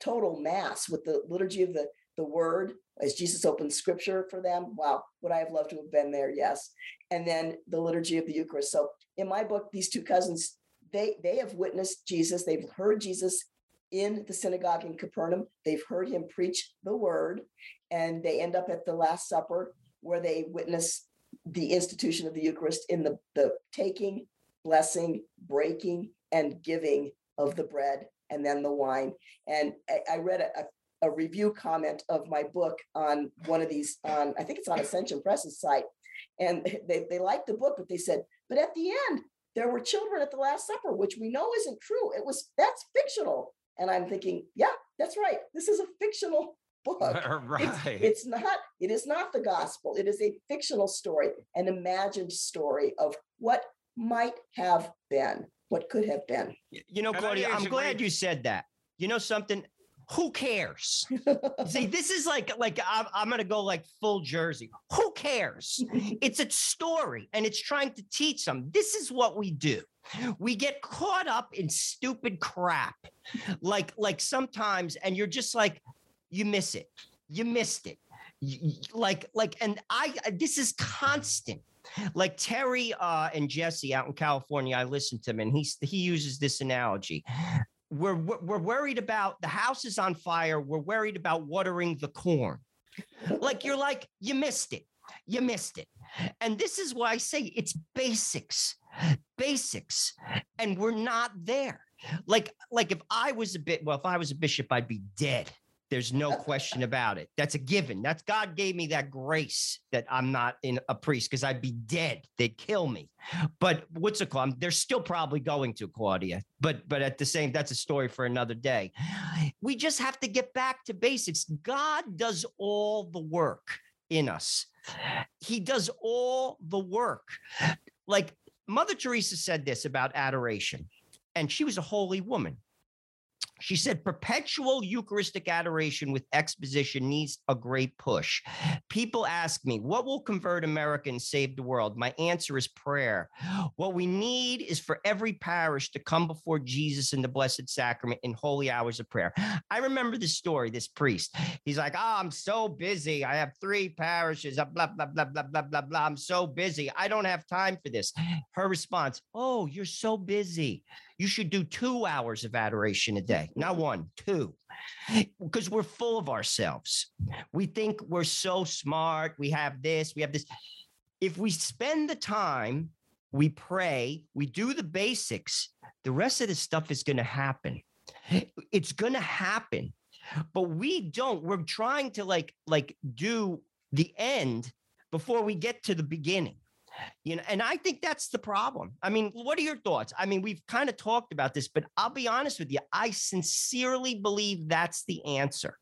total mass with the liturgy of the the word as Jesus opens scripture for them. Wow, would I have loved to have been there? Yes. And then the liturgy of the Eucharist. So in my book, these two cousins, they they have witnessed Jesus. They've heard Jesus in the synagogue in Capernaum. They've heard him preach the word, and they end up at the Last Supper where they witness the institution of the Eucharist in the, the taking, blessing, breaking, and giving of the bread and then the wine. And I, I read a, a, review comment of my book on one of these, on I think it's on Ascension Press's site. And they, they liked the book, but they said, but at the end, there were children at the Last Supper, which we know isn't true. It was that's fictional. And I'm thinking, yeah, that's right. This is a fictional book. right. It's, it's, not, it is not the gospel. It is a fictional story, an imagined story of what might have been, what could have been. You know, Claudia, I'm glad you said that. You know something? Who cares? See, this is like like I'm, I'm gonna go like full Jersey. Who cares? It's a story, and it's trying to teach them. This is what we do. We get caught up in stupid crap, like like sometimes, and you're just like, you miss it. You missed it. like like, and I this is constant like Terry uh, and Jesse out in California, I listened to him, and he he uses this analogy we're we're worried about the house is on fire. We're worried about watering the corn. Like you're like you missed it. You missed it. And this is why I say it's basics. Basics. And we're not there. Like like if I was a bit well if I was a bishop I'd be dead. There's no question about it. That's a given. That's God gave me that grace that I'm not in a priest because I'd be dead. They'd kill me. But what's it called? They're still probably going to Claudia. But but at the same, that's a story for another day. We just have to get back to basics. God does all the work in us. He does all the work. Like Mother Teresa said this about adoration, and she was a holy woman. She said perpetual Eucharistic adoration with exposition needs a great push. People ask me, what will convert America and save the world? My answer is prayer. What we need is for every parish to come before Jesus in the Blessed Sacrament in holy hours of prayer. I remember this story, this priest. He's like, oh, I'm so busy. I have three parishes, blah, blah, blah, blah, blah, blah, blah. I'm so busy. I don't have time for this. Her response, oh, you're so busy. You should do two hours of adoration a day, not one, two, because we're full of ourselves. We think we're so smart. We have this, we have this. If we spend the time, we pray, we do the basics, the rest of the stuff is going to happen. It's going to happen. But we don't. We're trying to like like do the end before we get to the beginning you know and i think that's the problem i mean what are your thoughts i mean we've kind of talked about this but i'll be honest with you i sincerely believe that's the answer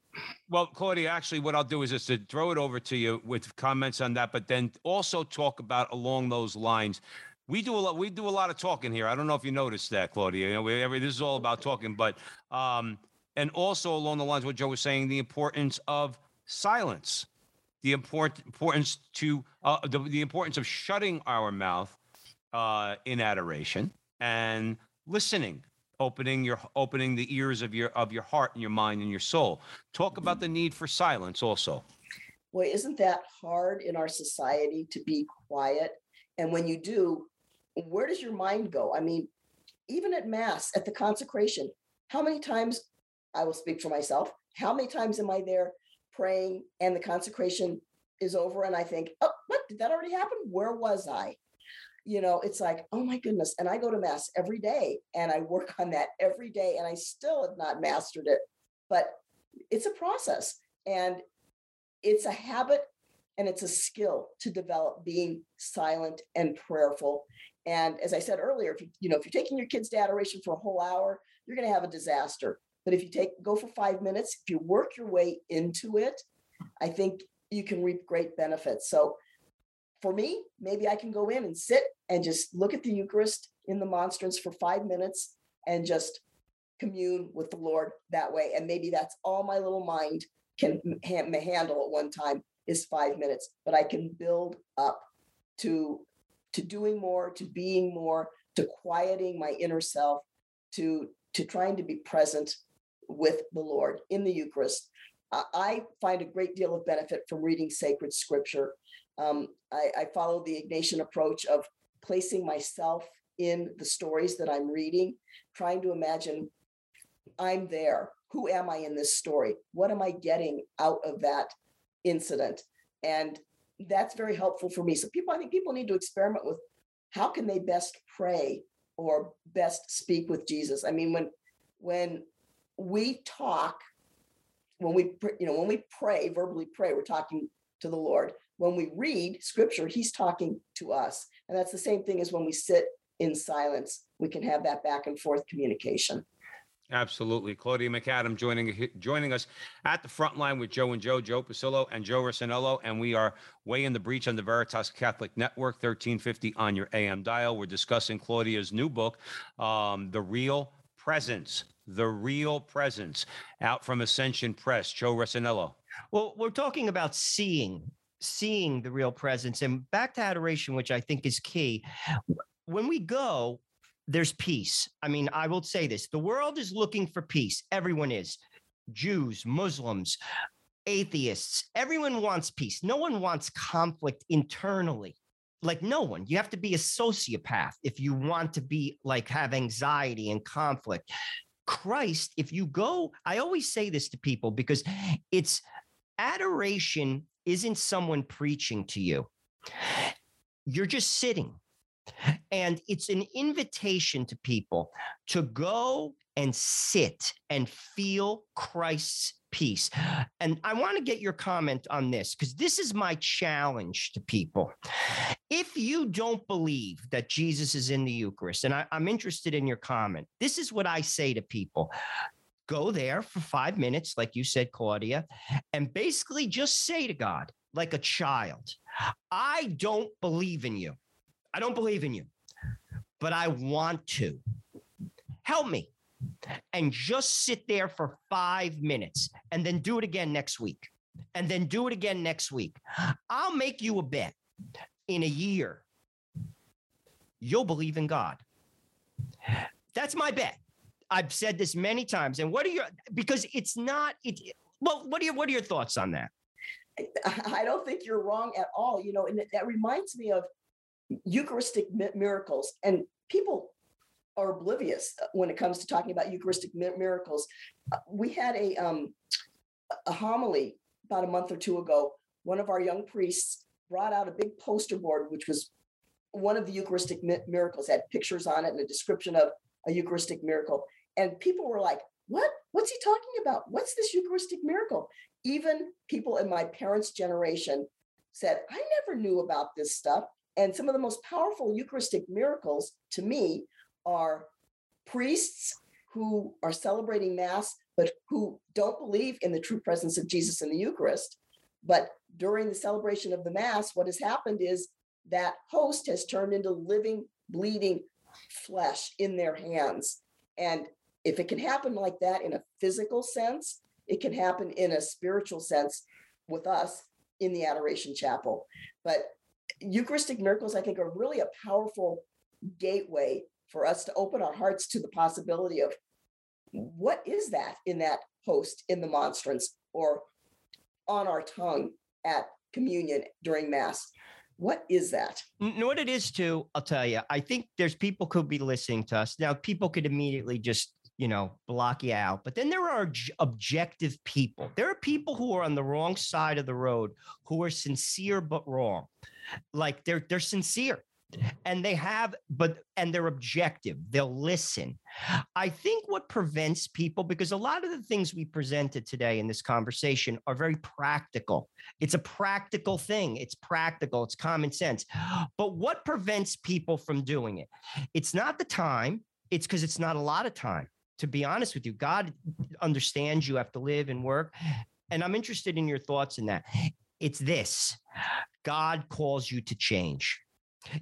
well, Claudia, actually, what I'll do is just to throw it over to you with comments on that, but then also talk about along those lines. We do a lot. We do a lot of talking here. I don't know if you noticed that, Claudia. You know, we, this is all about talking, but um, and also along the lines of what Joe was saying, the importance of silence the import, importance to uh, the, the importance of shutting our mouth uh, in adoration and listening opening your opening the ears of your of your heart and your mind and your soul. Talk about the need for silence also. Well isn't that hard in our society to be quiet? And when you do where does your mind go? I mean even at mass at the consecration how many times i will speak for myself how many times am i there praying and the consecration is over and I think, oh, what did that already happen? Where was I? you know, it's like, oh my goodness. And I go to mass every day and I work on that every day and I still have not mastered it. But it's a process and it's a habit and it's a skill to develop being silent and prayerful. And as I said earlier, if you, you know, if you're taking your kids to adoration for a whole hour, you're going to have a disaster. But if you take go for five minutes, if you work your way into it, I think you can reap great benefits. So for me, maybe I can go in and sit and just look at the Eucharist in the monstrance for five minutes and just commune with the Lord that way. And maybe that's all my little mind can handle at one time is five minutes, but I can build up to to doing more, to being more, to quieting my inner self, to to trying to be present with the Lord in the Eucharist. I find a great deal of benefit from reading sacred scripture. Um, I, I follow the Ignatian approach of placing myself in the stories that I'm reading, trying to imagine I'm there. Who am I in this story? What am I getting out of that incident? And that's very helpful for me. So people, I think people need to experiment with how can they best pray or best speak with Jesus. I mean, when when we talk, when we you know when we pray, verbally pray, we're talking to the Lord. When we read scripture, he's talking to us. And that's the same thing as when we sit in silence, we can have that back and forth communication. Absolutely. Claudia McAdam joining joining us at the front line with Joe and Joe, Joe Pasillo and Joe Resinello. And we are way in the breach on the Veritas Catholic Network, 1350 on your AM dial. We're discussing Claudia's new book, um, The Real Presence. The Real Presence, out from Ascension Press. Joe Resinello. Well, we're talking about seeing, seeing the real presence. And back to adoration, which I think is key. When we go, there's peace. I mean, I will say this the world is looking for peace. Everyone is Jews, Muslims, atheists. Everyone wants peace. No one wants conflict internally. Like, no one. You have to be a sociopath if you want to be like have anxiety and conflict. Christ, if you go, I always say this to people because it's adoration isn't someone preaching to you. You're just sitting and it's an invitation to people to go and sit and feel Christ's peace. And I want to get your comment on this because this is my challenge to people. If you don't believe that Jesus is in the Eucharist, and I, am interested in your comment, this is what I say to people. Go there for five minutes, like you said, Claudia, and basically just say to God, like a child, I don't believe in you. I don't believe in you, but I want to. Help me. And just sit there for five minutes and then do it again next week. And then do it again next week. I'll make you a bet in a year, you'll believe in God. That's my bet. I've said this many times. And what are your because it's not it well, what are your what are your thoughts on that? I don't think you're wrong at all. You know, and that reminds me of Eucharistic miracles, and people are oblivious uh, when it comes to talking about Eucharistic miracles. Uh, we had a um, a homily about a month or two ago. One of our young priests brought out a big poster board, which was one of the Eucharistic miracles, had pictures on it and a description of a Eucharistic miracle. And people were like, What? What's he talking about? What's this Eucharistic miracle? Even people in my parents' generation said, I never knew about this stuff. And some of the most powerful Eucharistic miracles to me are priests who are celebrating Mass, but who don't believe in the true presence of Jesus in the Eucharist. But during the celebration of the Mass, what has happened is that host has turned into living, bleeding flesh in their hands. And if it can happen like that in a physical sense, it can happen in a spiritual sense with us in the Adoration Chapel. But Eucharistic miracles, I think, are really a powerful gateway for us to open our hearts to the possibility of what is that in that host in the monstrance or on our tongue at communion during Mass. What is that? what it is too? I'll tell you. I think there's people could be listening to us now. People could immediately just you know block you out, but then there are objective people. There are people who are on the wrong side of the road who are sincere but wrong like they're they're sincere and they have but and they're objective they'll listen. I think what prevents people because a lot of the things we presented today in this conversation are very practical. It's a practical thing. It's practical. It's common sense. But what prevents people from doing it? It's not the time. It's because it's not a lot of time. To be honest with you god understands you have to live and work and i'm interested in your thoughts in that. It's this. God calls you to change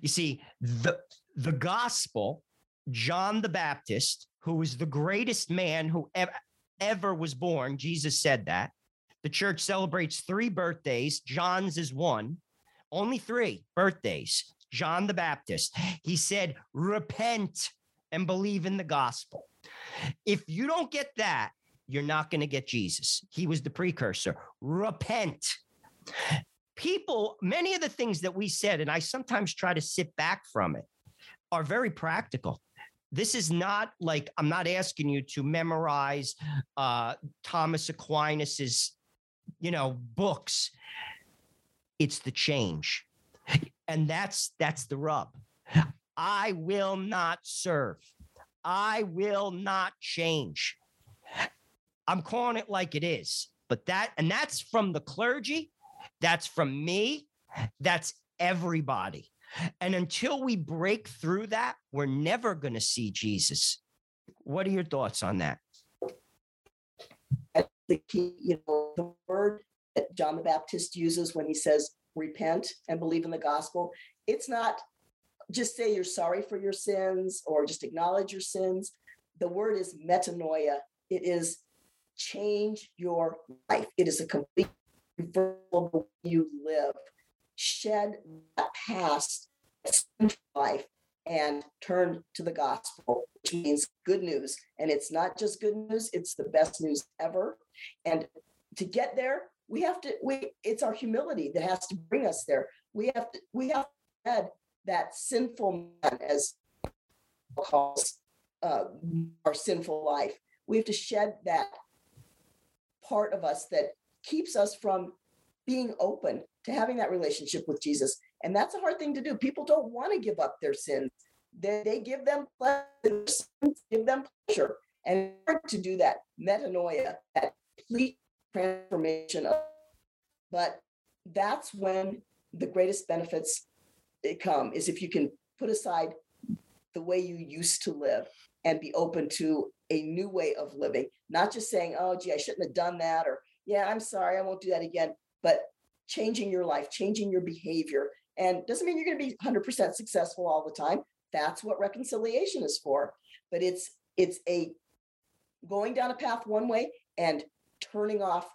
you see, the the gospel, John the Baptist, who was the greatest man who ever, ever was born, Jesus said that. The church celebrates three birthdays. John's is one, only three birthdays. John the Baptist. He said, repent and believe in the gospel. If you don't get that, you're not going to get Jesus. He was the precursor. Repent people, many of the things that we said, and I sometimes try to sit back from it, are very practical. This is not like I'm not asking you to memorize uh, Thomas Aquinas's, you know, books. It's the change, and that's that's the rub. I will not serve. I will not change. I'm calling it like it is. But that, and that's from the clergy that's from me. That's everybody. And until we break through that, we're never going to see Jesus. What are your thoughts on that? The key, you know, the word that John the Baptist uses when he says repent and believe in the gospel, it's not just say you're sorry for your sins or just acknowledge your sins. The word is metanoia. It is change your life. It is a complete you live. Shed that past life and turn to the gospel, which means good news. And it's not just good news, it's the best news ever. And to get there, we have to, we it's our humility that has to bring us there. We have to, we have to shed that sinful man, as calls uh, our sinful life. We have to shed that part of us that keeps us from being open to having that relationship with Jesus. And that's a hard thing to do. People don't want to give up their sins. They, they give them pleasure, give them pleasure. And to do that, metanoia, that complete transformation. Of, but that's when the greatest benefits come is if you can put aside the way you used to live and be open to a new way of living, not just saying, oh, gee, I shouldn't have done that, or yeah, I'm sorry, I won't do that again. But changing your life, changing your behavior, and doesn't mean you're going to be 100% successful all the time. That's what reconciliation is for. But it's it's a going down a path one way and turning off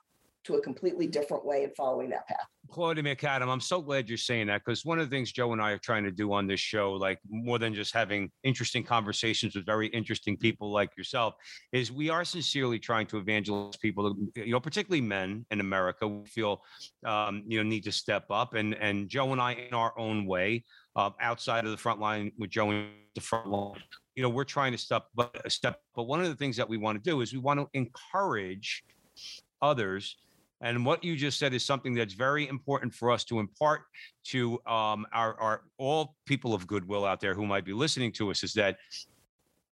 to a completely different way and following that path. Claudia McAdam, I'm so glad you're saying that because one of the things Joe and I are trying to do on this show, like more than just having interesting conversations with very interesting people like yourself, is we are sincerely trying to evangelize people, you know, particularly men in America, who feel, um, you know, need to step up. And and Joe and I, in our own way, uh, outside of the front line with Joe in the front line, you know, we're trying to step, but step. But one of the things that we want to do is we want to encourage others and what you just said is something that's very important for us to impart to um, our, our all people of goodwill out there who might be listening to us is that,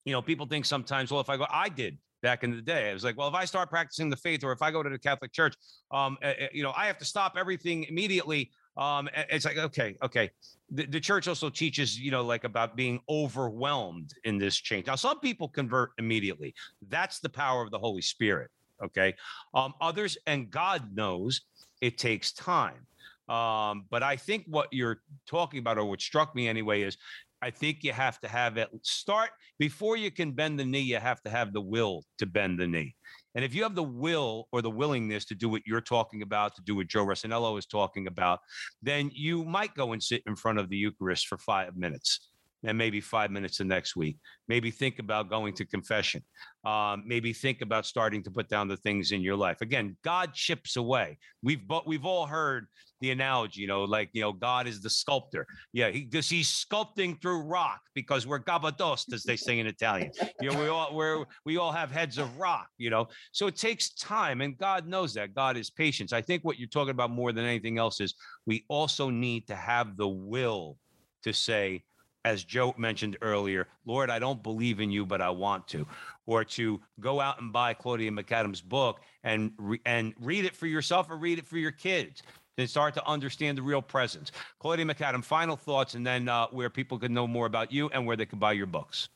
you know, people think sometimes, well, if I go, I did back in the day. I was like, well, if I start practicing the faith or if I go to the Catholic Church, um, you know, I have to stop everything immediately. Um, it's like, okay, okay. The, the church also teaches, you know, like about being overwhelmed in this change. Now, some people convert immediately. That's the power of the Holy Spirit. Okay. Um, others, and God knows it takes time. Um, but I think what you're talking about, or what struck me anyway, is I think you have to have it start before you can bend the knee, you have to have the will to bend the knee. And if you have the will or the willingness to do what you're talking about, to do what Joe Resinello is talking about, then you might go and sit in front of the Eucharist for five minutes and maybe five minutes the next week. Maybe think about going to confession. Um, maybe think about starting to put down the things in your life. Again, God chips away. We've but we've all heard the analogy, you know, like you know, God is the sculptor. Yeah, he because he's sculpting through rock because we're gabadost, as they say in Italian. You know, we all we're we all have heads of rock. You know, so it takes time, and God knows that. God is patience. I think what you're talking about more than anything else is we also need to have the will to say as Joe mentioned earlier, Lord, I don't believe in you, but I want to, or to go out and buy Claudia McAdams' book and re- and read it for yourself or read it for your kids and start to understand the real presence. Claudia McAdam, final thoughts, and then uh, where people can know more about you and where they can buy your books.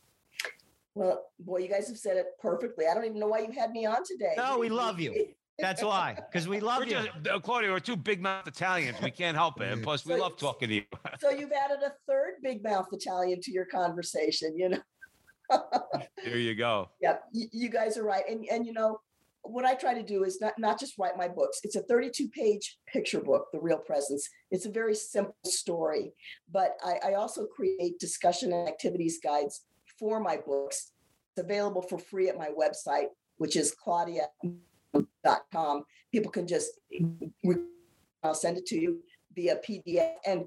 Well, boy, you guys have said it perfectly. I don't even know why you had me on today. No, we love you. That's why, because we love We're you. just, uh, Claudia, we're two big mouth Italians. We can't help it. And plus, we So- love talking to you. so you've added a third big mouth Italian to your conversation, you know. there you go. yeah, you, you guys are right. And and you know, what I try to do is not not just write my books. It's a 32 page picture book, The Real Presence. It's a very simple story, but I, I also create discussion and activities guides for my books. It's available for free at my website, which is claudia.com. People can just I'll send it to you via PDF, and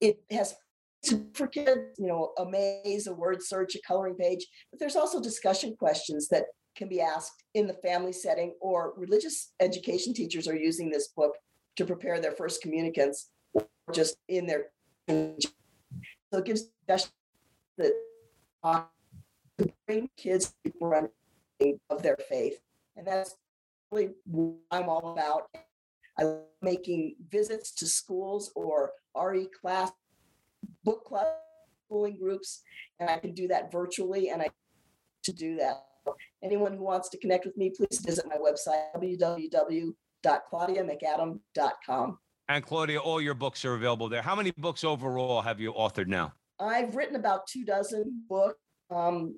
it has for kids, you know, a maze, a word search, a coloring page. But there's also discussion questions that can be asked in the family setting, or religious education teachers are using this book to prepare their first communicants, or just in their. So it gives that uh, to bring kids deeper understanding of their faith, and that's really what I'm all about. I love making visits to schools or RE class book club schooling groups and i can do that virtually and i to do that anyone who wants to connect with me please visit my website www.claudiamcadam.com And Claudia, all your books are available there. How many books overall have you authored now? i've written about two dozen books um,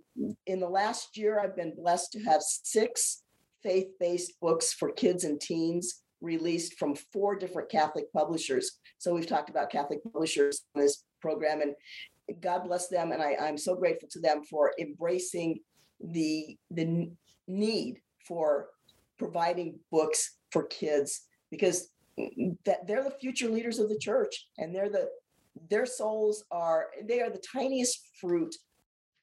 in the last year i've been blessed to have six faith-based books for kids and teens released from four different catholic publishers. So we've talked about catholic publishers in this program and god bless them and I, i'm so grateful to them for embracing the the need for providing books for kids because that they're the future leaders of the church and they're the their souls are they are the tiniest fruit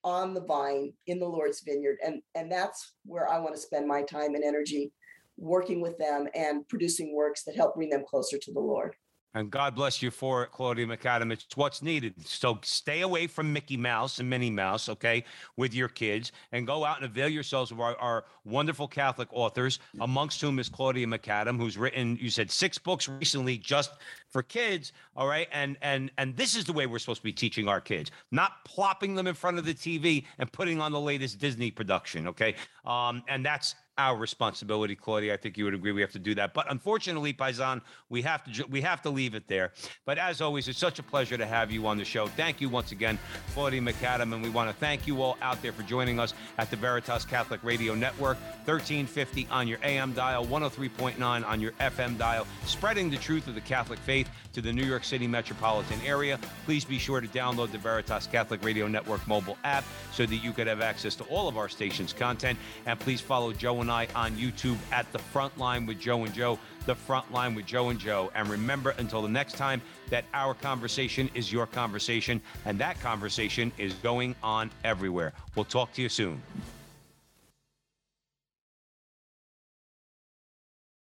on the vine in the lord's vineyard and and that's where i want to spend my time and energy working with them and producing works that help bring them closer to the lord And God bless you for it, Claudia McAdam. It's what's needed. So stay away from Mickey Mouse and Minnie Mouse, okay, with your kids, and go out and avail yourselves of our, our wonderful Catholic authors, amongst whom is Claudia McAdam, who's written, you said, six books recently just for kids. All right. And and and this is the way we're supposed to be teaching our kids, not plopping them in front of the TV and putting on the latest Disney production. Okay. Um, and that's our responsibility, Claudia. I think you would agree we have to do that. But unfortunately, Paisan, we have to we have to leave it there. But as always, it's such a pleasure to have you on the show. Thank you once again, Claudia McAdam, and we want to thank you all out there for joining us at the Veritas Catholic Radio Network, 1350 on your AM dial, 103.9 on your FM dial, spreading the truth of the Catholic faith to the New York City metropolitan area. Please be sure to download the Veritas Catholic Radio Network mobile app so that you could have access to all of our station's content. And please follow Joe and I on YouTube at The Front Line with Joe and Joe, The Front Line with Joe and Joe. And remember, until the next time, that our conversation is your conversation, and that conversation is going on everywhere. We'll talk to you soon.